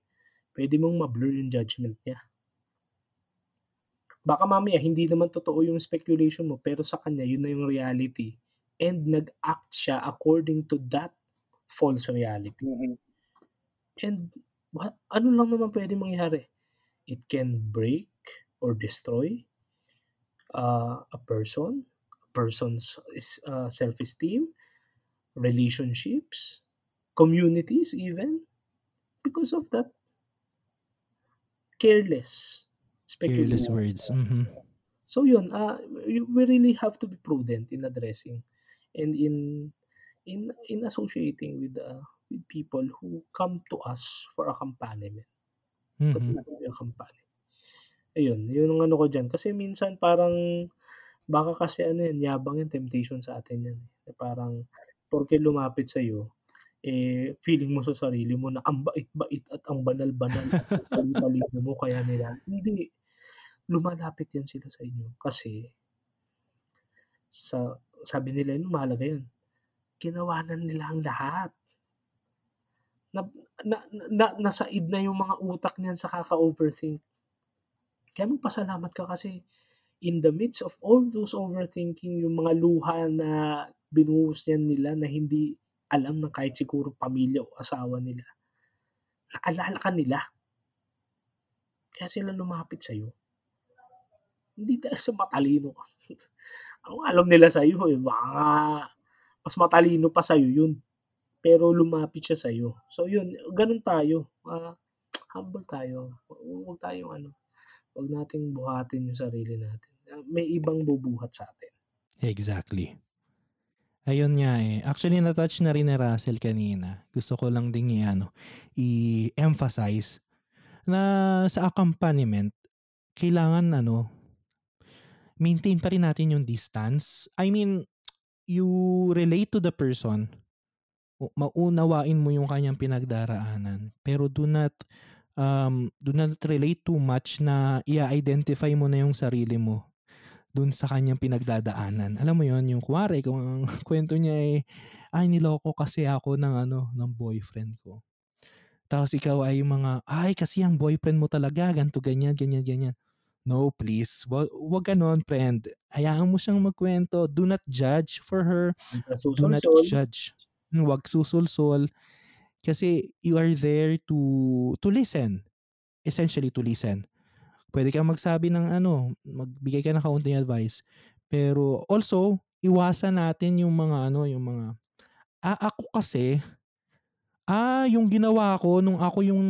puwede mong ma-blur yung judgment niya. Baka mamaya hindi naman totoo yung speculation mo pero sa kanya yun na yung reality and nag-act siya according to that false reality. And what ano lang naman puwedeng mangyari, it can break or destroy, ah, a person, a person's is ah, self-esteem, relationships, communities even, because of that careless Careless words, mhm. So yun, ah, we we really have to be prudent in addressing and in in in associating with the with people who come to us for accompaniment. Mhm. accompaniment. Ayun, yun ang ano ko diyan kasi minsan parang baka kasi ano yan, yabang yan, temptation sa atin yan, parang porke lumapit sa'yo, eh, feeling mo sa sarili mo na ang bait-bait at ang banal-banal at talino-talino mo kaya nila hindi. Lumalapit yan sila sa inyo kasi sa sabi nila yun mahalaga yun, ginawa na nila ang lahat. Nab na na nasaid na yung mga utak niyan sa kaka-overthink. Kaya magpasalamat ka kasi in the midst of all those overthinking, yung mga luha na binuhos niyan nila na hindi alam ng kahit siguro pamilya o asawa nila, naalala ka nila. Kaya sila lumapit sa'yo. Hindi dahil sa matalino ka. Ang alam nila sa'yo, eh, baka mas matalino pa sa'yo yun. Pero lumapit siya sa'yo. So yun, ganun tayo. Ah, humble tayo. Huwag tayong ano, huwag nating buhatin yung sarili natin. Ah, may ibang bubuhat sa atin. Exactly. Ayun nga eh. Actually, na-touch na rin ni Russell kanina. Gusto ko lang ding i-ano, i-emphasize na sa accompaniment, kailangan ano, maintain pa rin natin yung distance. I mean, you relate to the person, maunawain mo yung kanyang pinagdaraanan, pero do not um, do not relate too much na i-identify mo na yung sarili mo dun sa kanyang pinagdadaanan. Alam mo yon yung kuwari, kung ang kwento niya ay, ay niloko kasi ako ng ano, ng boyfriend ko. Tapos ikaw ay yung mga, ay kasi ang boyfriend mo talaga, ganto ganyan, ganyan, ganyan. No, please. Wag, wag ganon, friend. Hayaan mo siyang magkwento. Do not judge for her. Do not judge. Wag susulsol. Kasi you are there to to listen. Essentially to listen. Pwede kang magsabi ng ano, magbigay ka ng kaunting advice. Pero also, iwasan natin yung mga ano, yung mga ah, ako kasi ah, yung ginawa ko nung ako yung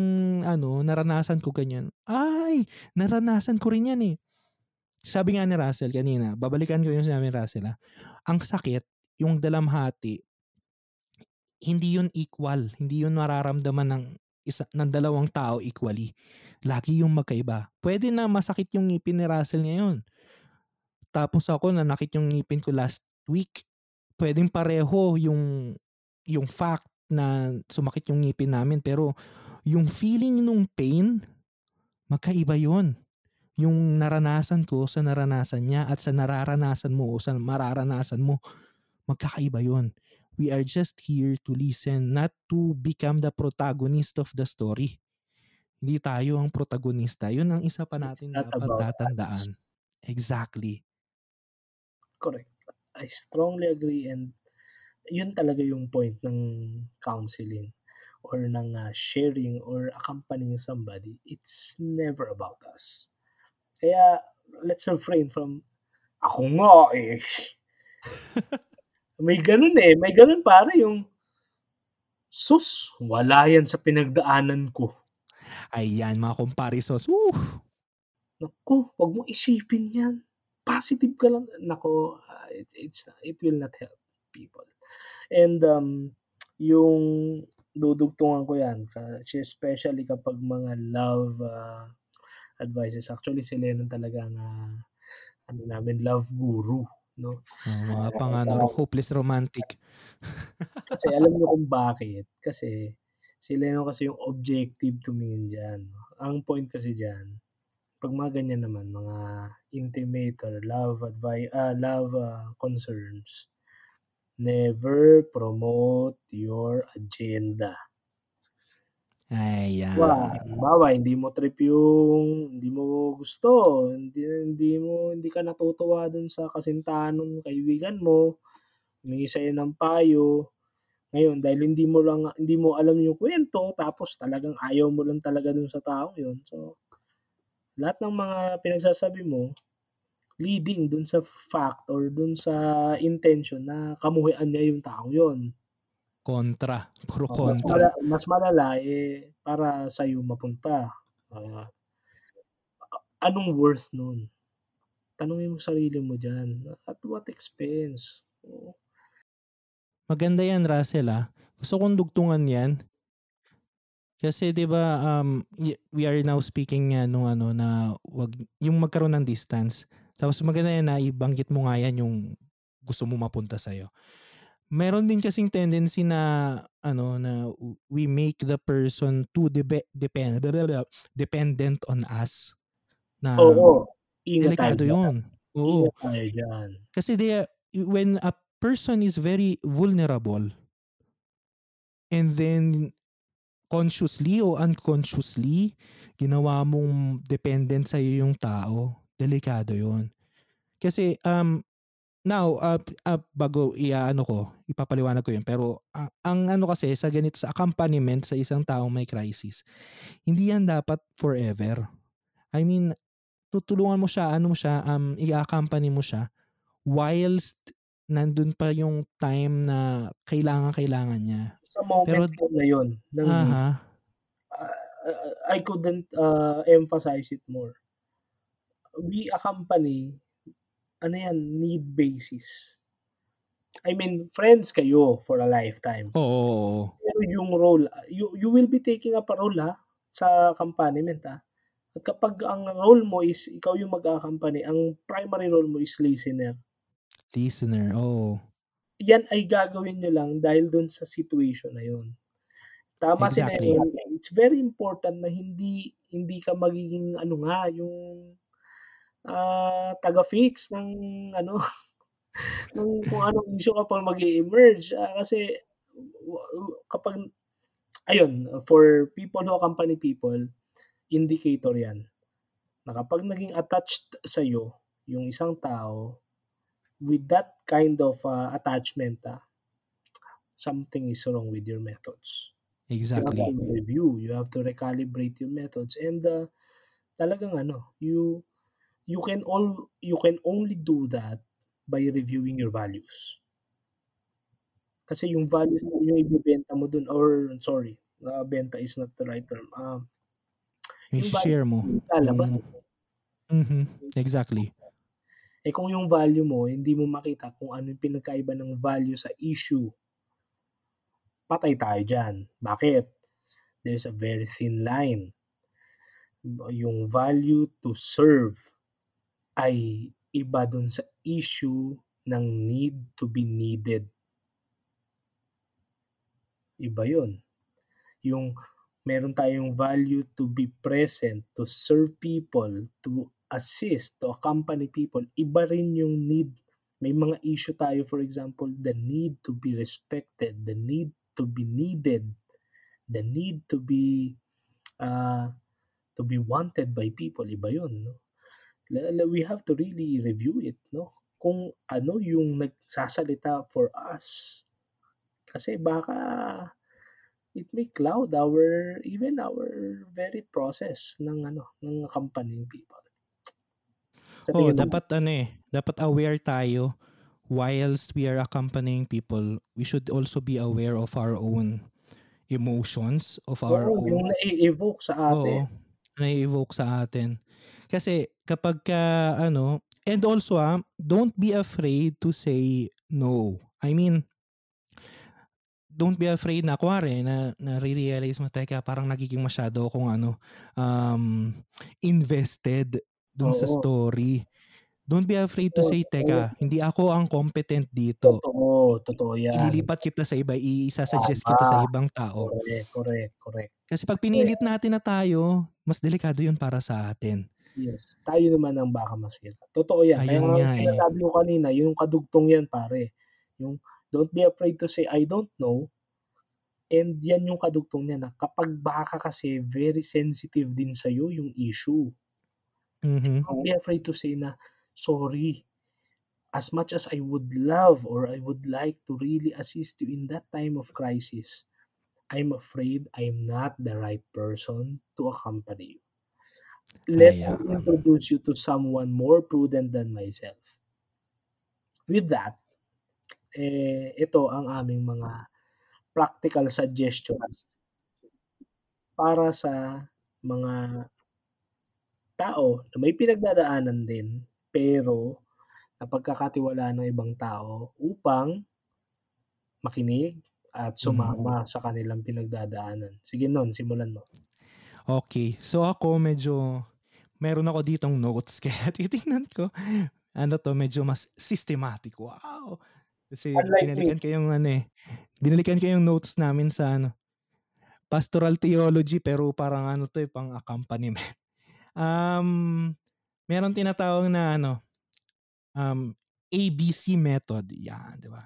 ano, naranasan ko ganyan. Ay, naranasan ko rin yan eh. Sabi nga ni Russell kanina, babalikan ko yung sinabi ni Russell ah. Ang sakit, yung dalamhati, hindi yun equal. Hindi yun mararamdaman ng isa ng dalawang tao equally. Lagi yung magkaiba. Pwede na masakit yung ngipin ni Russell ngayon. Tapos ako nanakit yung ngipin ko last week. Pwedeng pareho yung yung fact na sumakit yung ngipin namin pero yung feeling nung pain magkaiba yon yung naranasan ko sa naranasan niya at sa nararanasan mo o sa mararanasan mo magkakaiba yon we are just here to listen not to become the protagonist of the story hindi tayo ang protagonista yun ang isa pa natin dapat tatandaan exactly Correct. I strongly agree and yun talaga yung point ng counseling or ng ah, sharing or accompanying somebody. It's never about us. Kaya let's refrain from ako nga eh. may ganun eh. May ganun pare yung sus, wala yan sa pinagdaanan ko. ayan mga comparisons Woo! Naku, wag mo isipin yan. Positive ka lang. Nako, ah, it's, it's, it will not help people. And um, yung dudugtungan ko yan, especially kapag mga love ah, advices. Actually, si Lennon talaga ang ah, ano namin, love guru. No? Oh, mga pang ano, hopeless romantic Kasi alam niyo kung bakit. Kasi si Lennon kasi yung objective tumingin dyan. Ang point kasi dyan, pag mga ganyan naman, mga intimate or love advice, ah, love ah, concerns, never promote your agenda. Ayan Wa, halimbawa hindi mo trip yung hindi mo gusto, hindi hindi mo hindi ka natutuwa dun sa kasintahan nung kaibigan mo, humingi sa'yo ng payo. Ngayon dahil hindi mo lang hindi mo alam yung kwento tapos talagang ayaw mo lang talaga dun sa taong yun. So, lahat ng mga pinagsasabi mo, leading dun sa fact or dun sa intention na kamuhian niya yung taong yun. Kontra puro Oh, mas, kontra mala, mas malala eh para sa'yo mapunta. Ah, anong worth nun? Tanungin mo sarili mo dyan. At what expense? Maganda yan Russell, ah. Gusto kong dugtungan yan. Kasi 'di ba, um, we are now speaking nga nung ano na wag yung magkaroon ng distance. Tapos maganda yan na ibanggit mo nga yan yung gusto mo mapunta sa'yo. Meron din kasing tendency na ano na we make the person too debe depend dependent on us. Na Oo, ingat delikado yun. Oo. Ingat tayo diyan. Kasi they when a person is very vulnerable and then consciously o unconsciously ginawa mong dependent sa'yo yung tao, delikado yun. Kasi, um, now, uh, uh, bago i-aano ko, ipapaliwanag ko yun. Pero uh, ang ano kasi sa ganito, sa accompaniment sa isang taong may crisis, hindi yan dapat forever. I mean, tutulungan mo siya, ano mo siya, um, i-accompany mo siya whilst nandun pa yung time na kailangan-kailangan niya. Sa moment Pero na yun ng aha. uh, I couldn't uh, emphasize it more. We accompany, ano yan, need basis. I mean, friends kayo for a lifetime. Oo, oo. Pero yung role, you, you will be taking up a role ha, sa accompaniment ha. At kapag ang role mo is ikaw yung mag-accompany, ang primary role mo is listener. Listener, oo. Yan ay gagawin nyo lang dahil dun sa situation na yun. Tama si Exactly. Lennon, it's very important na hindi hindi ka magiging ano nga, yung ah, taga-fix ng ano, ng kung anong issue kapag mag-e-emerge. Ah, kasi kapag ayun, for people who accompany people, indicator yan na kapag naging attached sa'yo yung isang tao, with that kind of uh, attachment, ah, something is wrong with your methods. Exactly. You have to review, you have to recalibrate your methods and uh, talagang ano, you you can all you can only do that by reviewing your values. Kasi yung values mo yung ibebenta mo dun or sorry, uh, benta is not the right term. Um, Yung yung share mo. lalabas. Yung, mhm, exactly. Eh kung yung value mo, hindi mo makita kung ano yung pinagkaiba ng value sa issue, patay tayo dyan. Bakit? There's a very thin line. Yung value to serve ay iba dun sa issue ng need to be needed. Iba yun. Yung meron tayong value to be present, to serve people, to assist, to accompany people. Iba rin yung need. May mga issue tayo, for example, the need to be respected, the need to be needed, the need to be uh, to be wanted by people. Iba yun. No? We have to really review it. No? Kung ano yung nagsasalita for us. Kasi baka it may cloud our even our very process ng ano ng accompanying people. Sa Oh, dapat ano eh, dapat aware tayo whilst we are accompanying people. We should also be aware of our own emotions, of our yung own nai-evoke sa atin. Oo, nai-evoke sa atin. Kasi kapag ka ano, and also ah, don't be afraid to say no. I mean, don't be afraid na kuwari na nare-realize mo teka parang nagiging masyado akong ano um invested dun sa Oo. story. Don't be afraid to Oo, say teka, hindi ako ang competent dito. Totoo, totoo yan. Ililipat kita sa iba, i-suggest kita sa ibang tao. Correct, correct, correct. Kasi pag pinilit natin na tayo, mas delikado 'yun para sa atin. Yes, tayo naman ang baka masira. Totoo yan. Kaya Ayun nga nga eh. sinasabi ko kanina, yung kadugtong yan pare. Yung don't be afraid to say I don't know. And yan yung kadugtong niya na kapag baka kasi very sensitive din sa'yo yung issue. Mhm. Don't be afraid to say na sorry. As much as I would love or I would like to really assist you in that time of crisis, I'm afraid I'm not the right person to accompany you. Let me Ayan. introduce you to someone more prudent than myself. With that, eh, ito ang aming mga practical suggestions para sa mga tao na may pinagdadaanan din pero napagkakatiwalaan ng ibang tao upang makinig at sumama sa kanilang pinagdadaanan. Sige non, simulan mo. Okey. So ako medyo meron ako ditong notes kaya titingnan ko. Ano 'to medyo mas systematic, wow! Kasi Unlike me. binalikan ko yung ano, eh, binalikan ko yung notes namin sa ano, pastoral theology pero parang ano 'to, eh, pang accompaniment. Um, merong tinatawag na ano, um, ABC method, 'yan, 'di ba?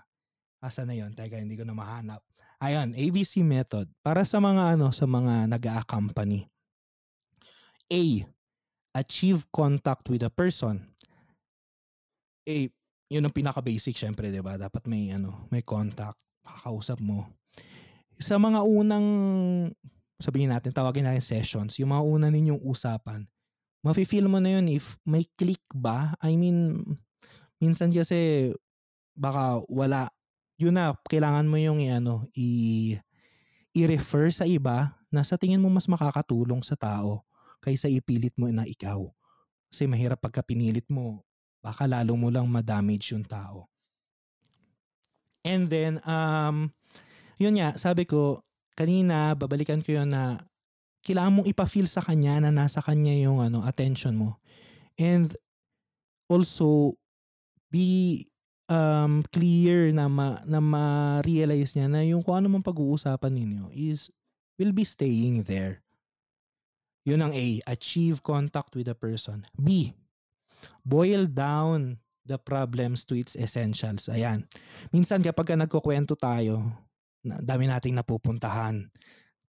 Asan na yun? Teka hindi ko na mahanap. Ayan, ABC method para sa mga ano, sa mga nag-a-accompany. A, achieve contact with a person. A, yun ang pinaka-basic siyempre 'di ba? Dapat may ano, may contact, makakausap mo. Sa mga unang sabihin natin, tawagin natin sessions, yung mga una ninyong usapan, mafe-feel mo na yun if may click ba. I mean, minsan kasi baka wala. Yun na, kailangan mo yung i-ano, i i-refer sa iba na sa tingin mo mas makakatulong sa tao kaysa ipilit mo na ikaw. Kasi mahirap pagka pinilit mo, baka lalo mo lang ma-damage yung tao. And then, um, yun nga, sabi ko, kanina babalikan ko yun na kailangan mong ipa-feel sa kanya na nasa kanya yung ano, attention mo. And also, be um, clear na ma, na ma-realize niya na yung kung ano mang pag-uusapan ninyo is will be staying there. Yun ang A, achieve contact with a person. B, boil down the problems to its essentials. Ayan. Minsan kapag ka nagkukwento tayo, na, dami nating napupuntahan.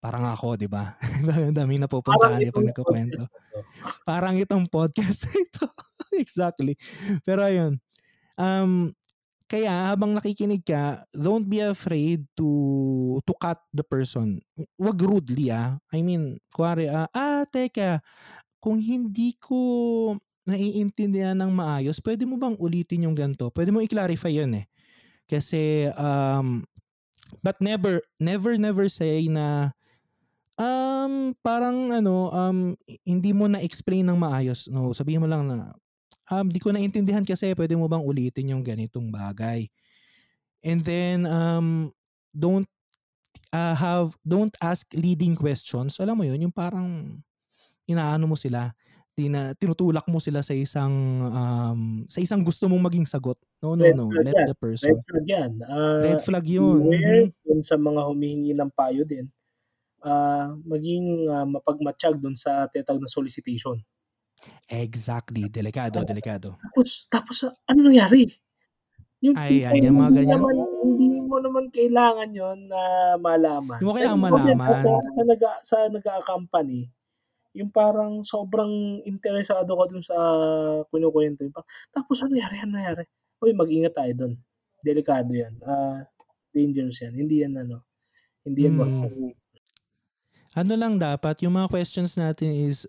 Parang ako, di ba? dami napupuntahan Parang itong nagkukwento. 'to. Parang itong podcast ito. exactly. Pero ayun. Um, kaya habang nakikinig ka, don't be afraid to to cut the person. Wag rudely ah. I mean, kuwari, ah, ah, teka, kung hindi ko naiintindihan ng maayos, pwede mo bang ulitin yung ganito? Pwede mo i-clarify yun eh. Kasi, um, but never, never, never say na, um, parang ano, um, hindi mo na-explain ng maayos. No, sabihin mo lang na, um, di ko naintindihan kasi pwede mo bang ulitin yung ganitong bagay? And then, um, don't uh, have, don't ask leading questions. Alam mo yun, yung parang inaano mo sila, tina, tinutulak mo sila sa isang um, sa isang gusto mong maging sagot. No, no, Red no. Let yan. the Red person. flag yan. Ah, Red flag yun. beware Mhm. dun sa mga humihingi ng payo din. Ah, maging ah, mapagmatsyag dun sa tinatawag na solicitation. Exactly. Delikado, delikado. tapos tapos ano nangyari? Yung Ay, tipong yan, mga ganyan. naman hindi mo naman kailangan yon na malaman. Hindi mo kailangan maganda malaman. sa sa nag sa nag-a-accompany, yung parang sobrang interesado ka dun sa kinukuwento, yung parang, "Tapos ano nangyari, ano nangyari?" Uy, mag-ingat tayo dun. Delikado yan. Ah, dangerous yan. Hindi yan ano, hindi yan Mm. basta-basta. Ano lang dapat, yung mga questions natin is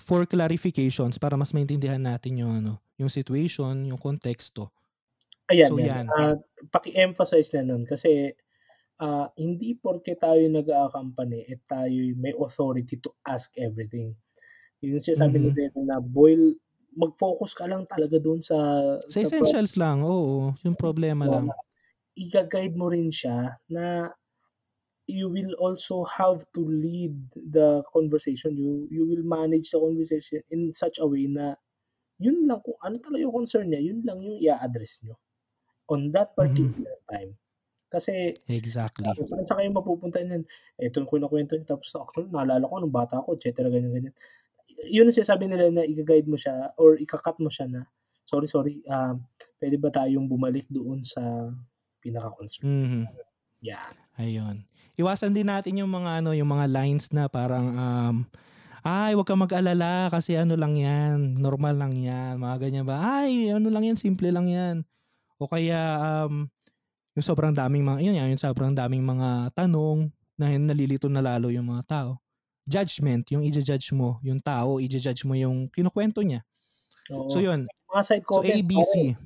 for clarifications para mas maintindihan natin yung ano, yung situation, yung konteksto. Ayan, So yan. yan. Ah, paki-emphasize na nun kasi, ah, hindi porke tayo nag-a-accompany, eh, tayo'y may authority to ask everything. Yung sinasabi ni Mhm. Beno na boil mag-focus ka lang talaga dun sa Sa sa pro essentials lang, oo. Yung problema lang. na iga-guide mo rin siya na you will also have to lead the conversation. You you will manage the conversation in such a way na yun lang kung ano talaga yung concern niya, yun lang yung i-a-address niyo on that Mhm. particular time. Kasi Exactly. saan saan kayo mapupunta niyan, eto yung kinukuwento niya tapos actually naalala ko nung bata ako et cetera, ganyan, ganyan. Yun ang sinasabi nila na iga-guide mo siya or ika-cut mo siya na, "Sorry, sorry, um, puwede ba tayong bumalik doon sa pinaka-concern?" Mhm. Yan. Ayun. Iwasan din natin yung mga ano, yung mga lines na parang, um, "Ay, wag kang mag-alala kasi ano lang yan, normal lang yan." Mga ganyan ba, "Ay, ano lang yan, simple lang yan." O kaya, um, yung sobrang daming mga yun nga, yung sobrang daming mga tanong na nalilito na lalo yung mga tao. Judgment, yung ija-judge mo yung tao, ija-judge mo yung kinukuwento niya. So Oo. yun. Mga side So comment, pare. ABC.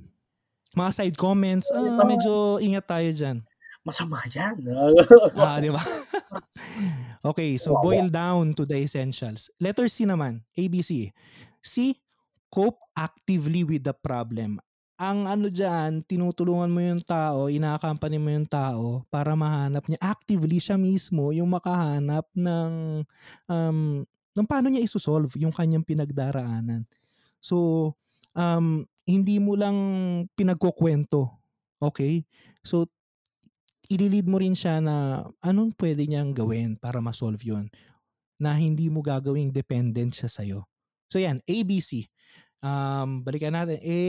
Mga side comments, ah, medyo ingat tayo diyan. Masama yan. Ah, 'di ba? Okay, so boil down to the essentials. Letter C naman, ABC. C, cope actively with the problem. ang ano diyan, tinutulungan mo yung tao, ina-accompany mo yung tao para mahanap niya actively siya mismo yung makahanap ng um, ng paano niya iso-solve yung kanyang pinagdaraanan. So, um, hindi mo lang pinagkukuwento, okay? So, ililid mo rin siya na anong pwede niyang gawin para ma-solve yun na hindi mo gagawing dependent siya sa'yo. So yan, ABC. Um, balikan natin. A,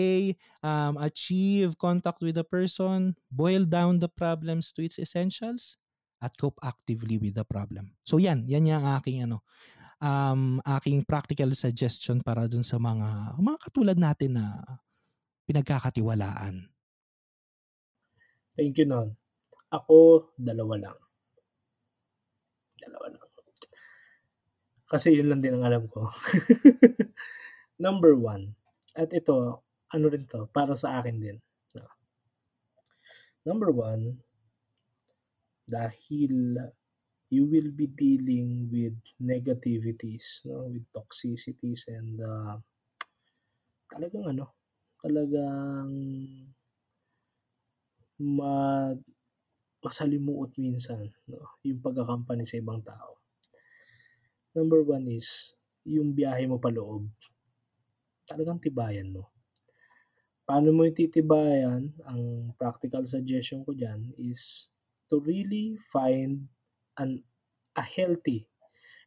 um, achieve contact with the person, boil down the problems to its essentials, at cope actively with the problem. So yan, yan yung aking ano, um, aking practical suggestion para dun sa mga mga katulad natin na pinagkakatiwalaan. Thank you, Non. Ako, dalawa lang. Dalawa lang. Kasi yun lang din ang alam ko. Number one, at ito, ano rin to, para sa akin din. No? Number one, dahil you will be dealing with negativities, no? with toxicities and uh, talagang ano, talagang ma masalimuot minsan, no? yung pagkakampani sa ibang tao. Number one is, yung biyahe mo paloob talagang tibayan mo. Paano mo ititibayan? Ang practical suggestion ko dyan is to really find an a healthy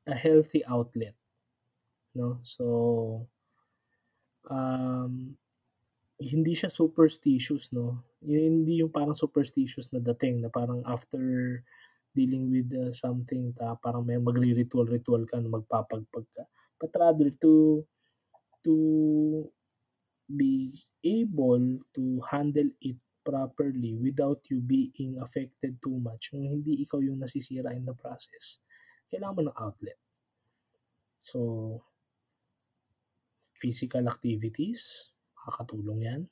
a healthy outlet no so um hindi siya superstitious no hindi yung parang superstitious na dating na parang after dealing with uh, something ta parang may magri-ritual ritual ka na magpapagpag ka but rather to to be able to handle it properly without you being affected too much, kung hindi ikaw yung nasisira in the process, kailangan mo ng outlet. So, physical activities, makakatulong yan.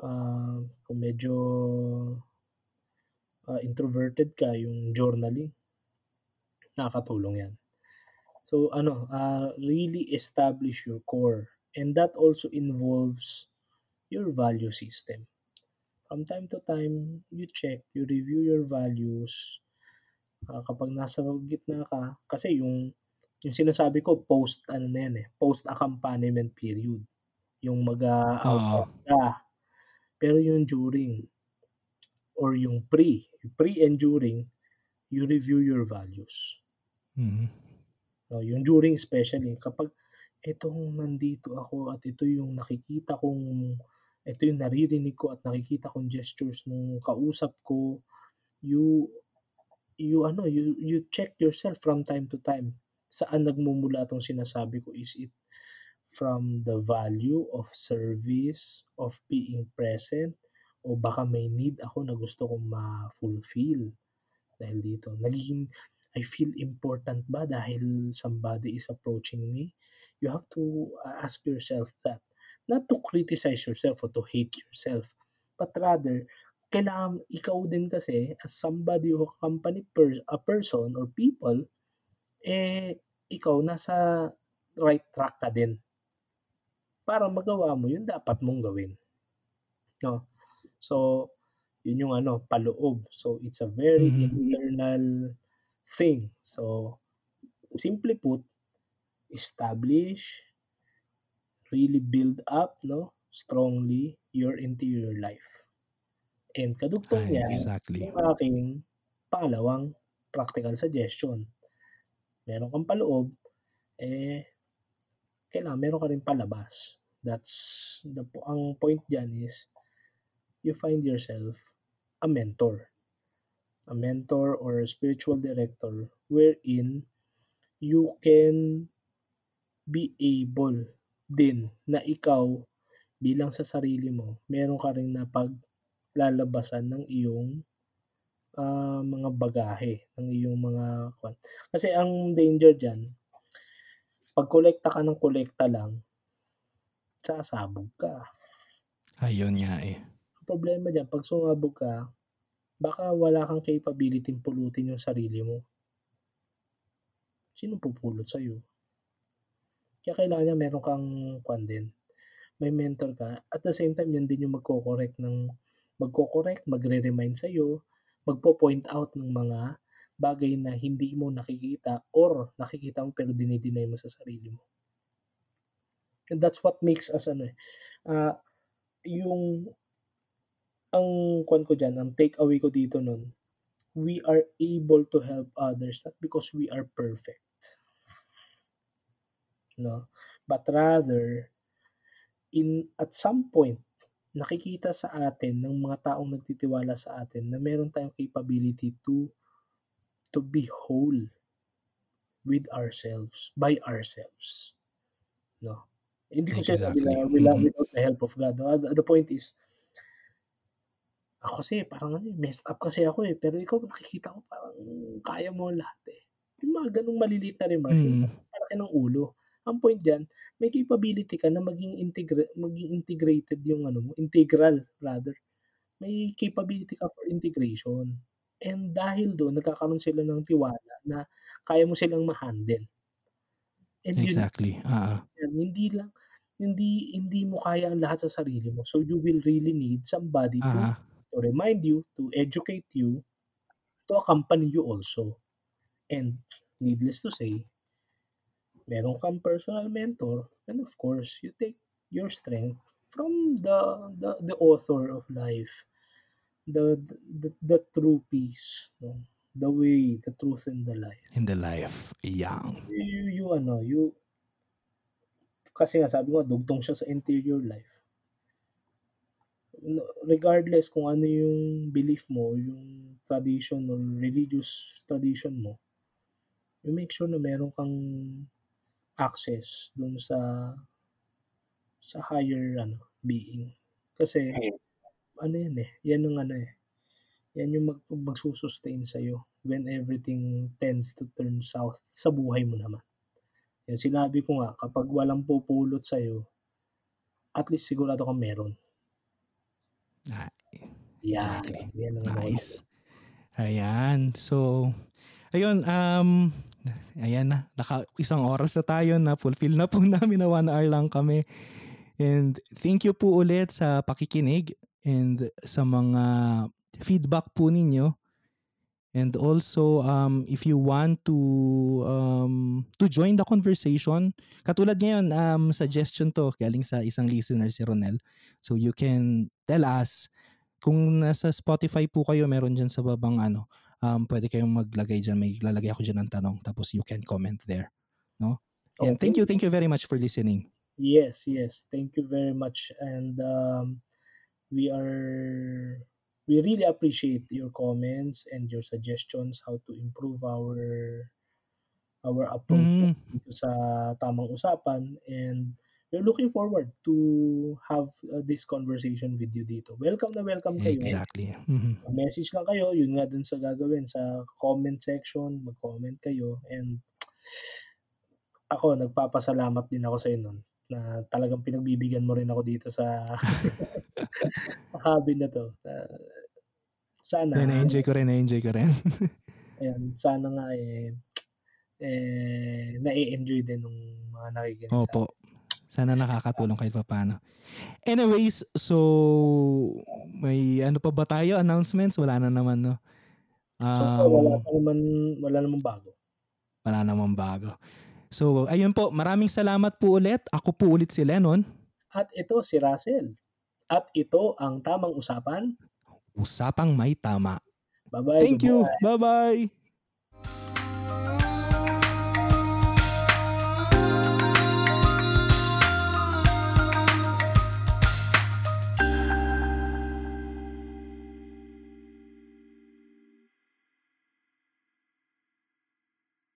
Uh, kung medyo uh, introverted ka, yung journaling, nakakatulong yan. So ano, uh, really establish your core and that also involves your value system. From time to time, you check, you review your values. Uh, kapag nasa gitna ka, kasi yung yung sinasabi ko post ano na yan eh, post accompaniment period. Yung mag-out ka. Pero yung during or yung pre, pre and during, you review your values. Mm-hmm. No, yung during especially kapag etong nandito ako at ito yung nakikita kong ito yung naririnig ko at nakikita kong gestures nung kausap ko, you you ano, you you check yourself from time to time. Saan nagmumula tong sinasabi ko? Is it from the value of service, of being present, o baka may need ako na gusto kong ma-fulfill dahil dito. Nagiging I feel important ba dahil somebody is approaching me? You have to uh, ask yourself that. Not to criticize yourself or to hate yourself, but rather, kailangan ikaw din kasi as somebody who accompany per, a person or people, eh, ikaw nasa right track ka din. Para magawa mo yung dapat mong gawin. No? So, yun yung ano, paloob. So, it's a very mm-hmm. internal thing. So, simply put, establish, really build up, no, strongly your interior life. And kadugtong niya, exactly. yung aking pangalawang practical suggestion. Meron kang paloob, eh, kailangan meron ka rin palabas. That's the ang point diyan is you find yourself a mentor. A mentor or a spiritual director wherein you can be able din na ikaw bilang sa sarili mo, meron ka rin na paglalabasan ng iyong uh, mga bagahe, ng iyong mga kasi ang danger diyan pag kolekta ka ng kolekta lang, sasabog ka. Ayun nga eh. Ang problema diyan pag sumabog ka, baka wala kang capability pulutin yung sarili mo. Sino pupulot sa'yo? Kaya kailangan niya meron kang kwan din, may mentor ka, at the same time 'yan din yung magko-correct ng magko-correct, magre-remind sa'yo, magpo-point out ng mga bagay na hindi mo nakikita or nakikita mo pero dini-deny mo sa sarili mo. And that's what makes us ano, eh, ah, yung ang kuwan ko diyan, ang take away ko dito nun, we are able to help others not because we are perfect. 'No, but rather, in at some point, nakikita sa atin ng mga taong nagtitiwala sa atin na meron tayong capability to to be whole with ourselves, by ourselves, 'no? Hindi ko sinasabi Exactly, na wila mhm. without the help of God, the the point is ako kasi parang ano, eh, messed up kasi ako, eh, pero ikaw nakikita ko parang kaya mo lahat, eh. Yung mga gano'ng maliliit na remarks, Mm. naman palaki ng ulo. Ang point diyan, may capability ka na maging integra maging integrated yung ano mo, integral rather. May capability ka for integration, and dahil dun nagkakaroon sila ng tiwala na kaya mo silang ma-handle. And yun Exactly, oo. yan, hindi lang hindi hindi mo kaya ang lahat sa sarili mo, so you will really need somebody to Uh-huh. to remind you, to educate you, to accompany you also. And needless to say meron kang personal mentor, and of course, you take your strength from the the the author of life, the the the true peace 'no, the way, the truth, and the life. In the life, yang. You ano, you kasi nga sabi ko dugtong siya sa interior life. Regardless kung ano yung belief mo, yung tradition or religious tradition mo you make sure na meron kang access dun sa sa higher ano, being. Kasi ano yan, eh, yan ang ano, eh, yan yung mag magsu-sustain sa'yo when everything tends to turn south sa buhay mo naman. Yung sinabi ko nga, kapag walang pupulot sa'yo, at least sigurado kang meron. Ah, Yan, exactly, yan ko nice. Ayan, so ayun, um, ayan na, naka-isang oras na tayo, na-fulfill na po namin na 1 hour lang kami. And thank you po ulit sa pakikinig and sa mga feedback po ninyo. And also, um, if you want to um, to join the conversation, katulad ngayon, um, suggestion 'to galing sa isang listener, si Ronel. So you can tell us kung nasa Spotify po kayo, meron diyan sa babang ano, um, puwede kayong maglagay diyan, may lalagay ako diyan ng tanong tapos you can comment there, 'no? And thank you, thank you very much for listening. Yes, yes. Thank you very much and, um, we are we really appreciate your comments and your suggestions how to improve our our approach dito sa tamang usapan and we're looking forward to have, uh, this conversation with you dito. Welcome na welcome kayo. Exactly, mhm. Mag-message lang kayo, yun nga dun sa gagawin sa comment section, mag-comment kayo and ako nagpapasalamat din ako sa'yo nun, na talagang pinagbibigyan mo rin ako dito sa sa hobby na 'to, ah, sana na-enjoy ko rin, na-enjoy ko rin. Ayan, sana nga, eh, eh, na-e-enjoy din nung mga nakikinig. Opo, sana nakakatulong kahit papaano. Anyways, so may ano pa ba tayo, announcements? Wala na naman 'no? So far wala Um naman wala namang bago. Wala namang bago. So ayun po, maraming salamat po ulit. Ako po ulit si Lennon. At ito si Russell. At ito ang tamang usapan. Usapang may tama. Ba-bye, Thank you, goodbye. ba-bye.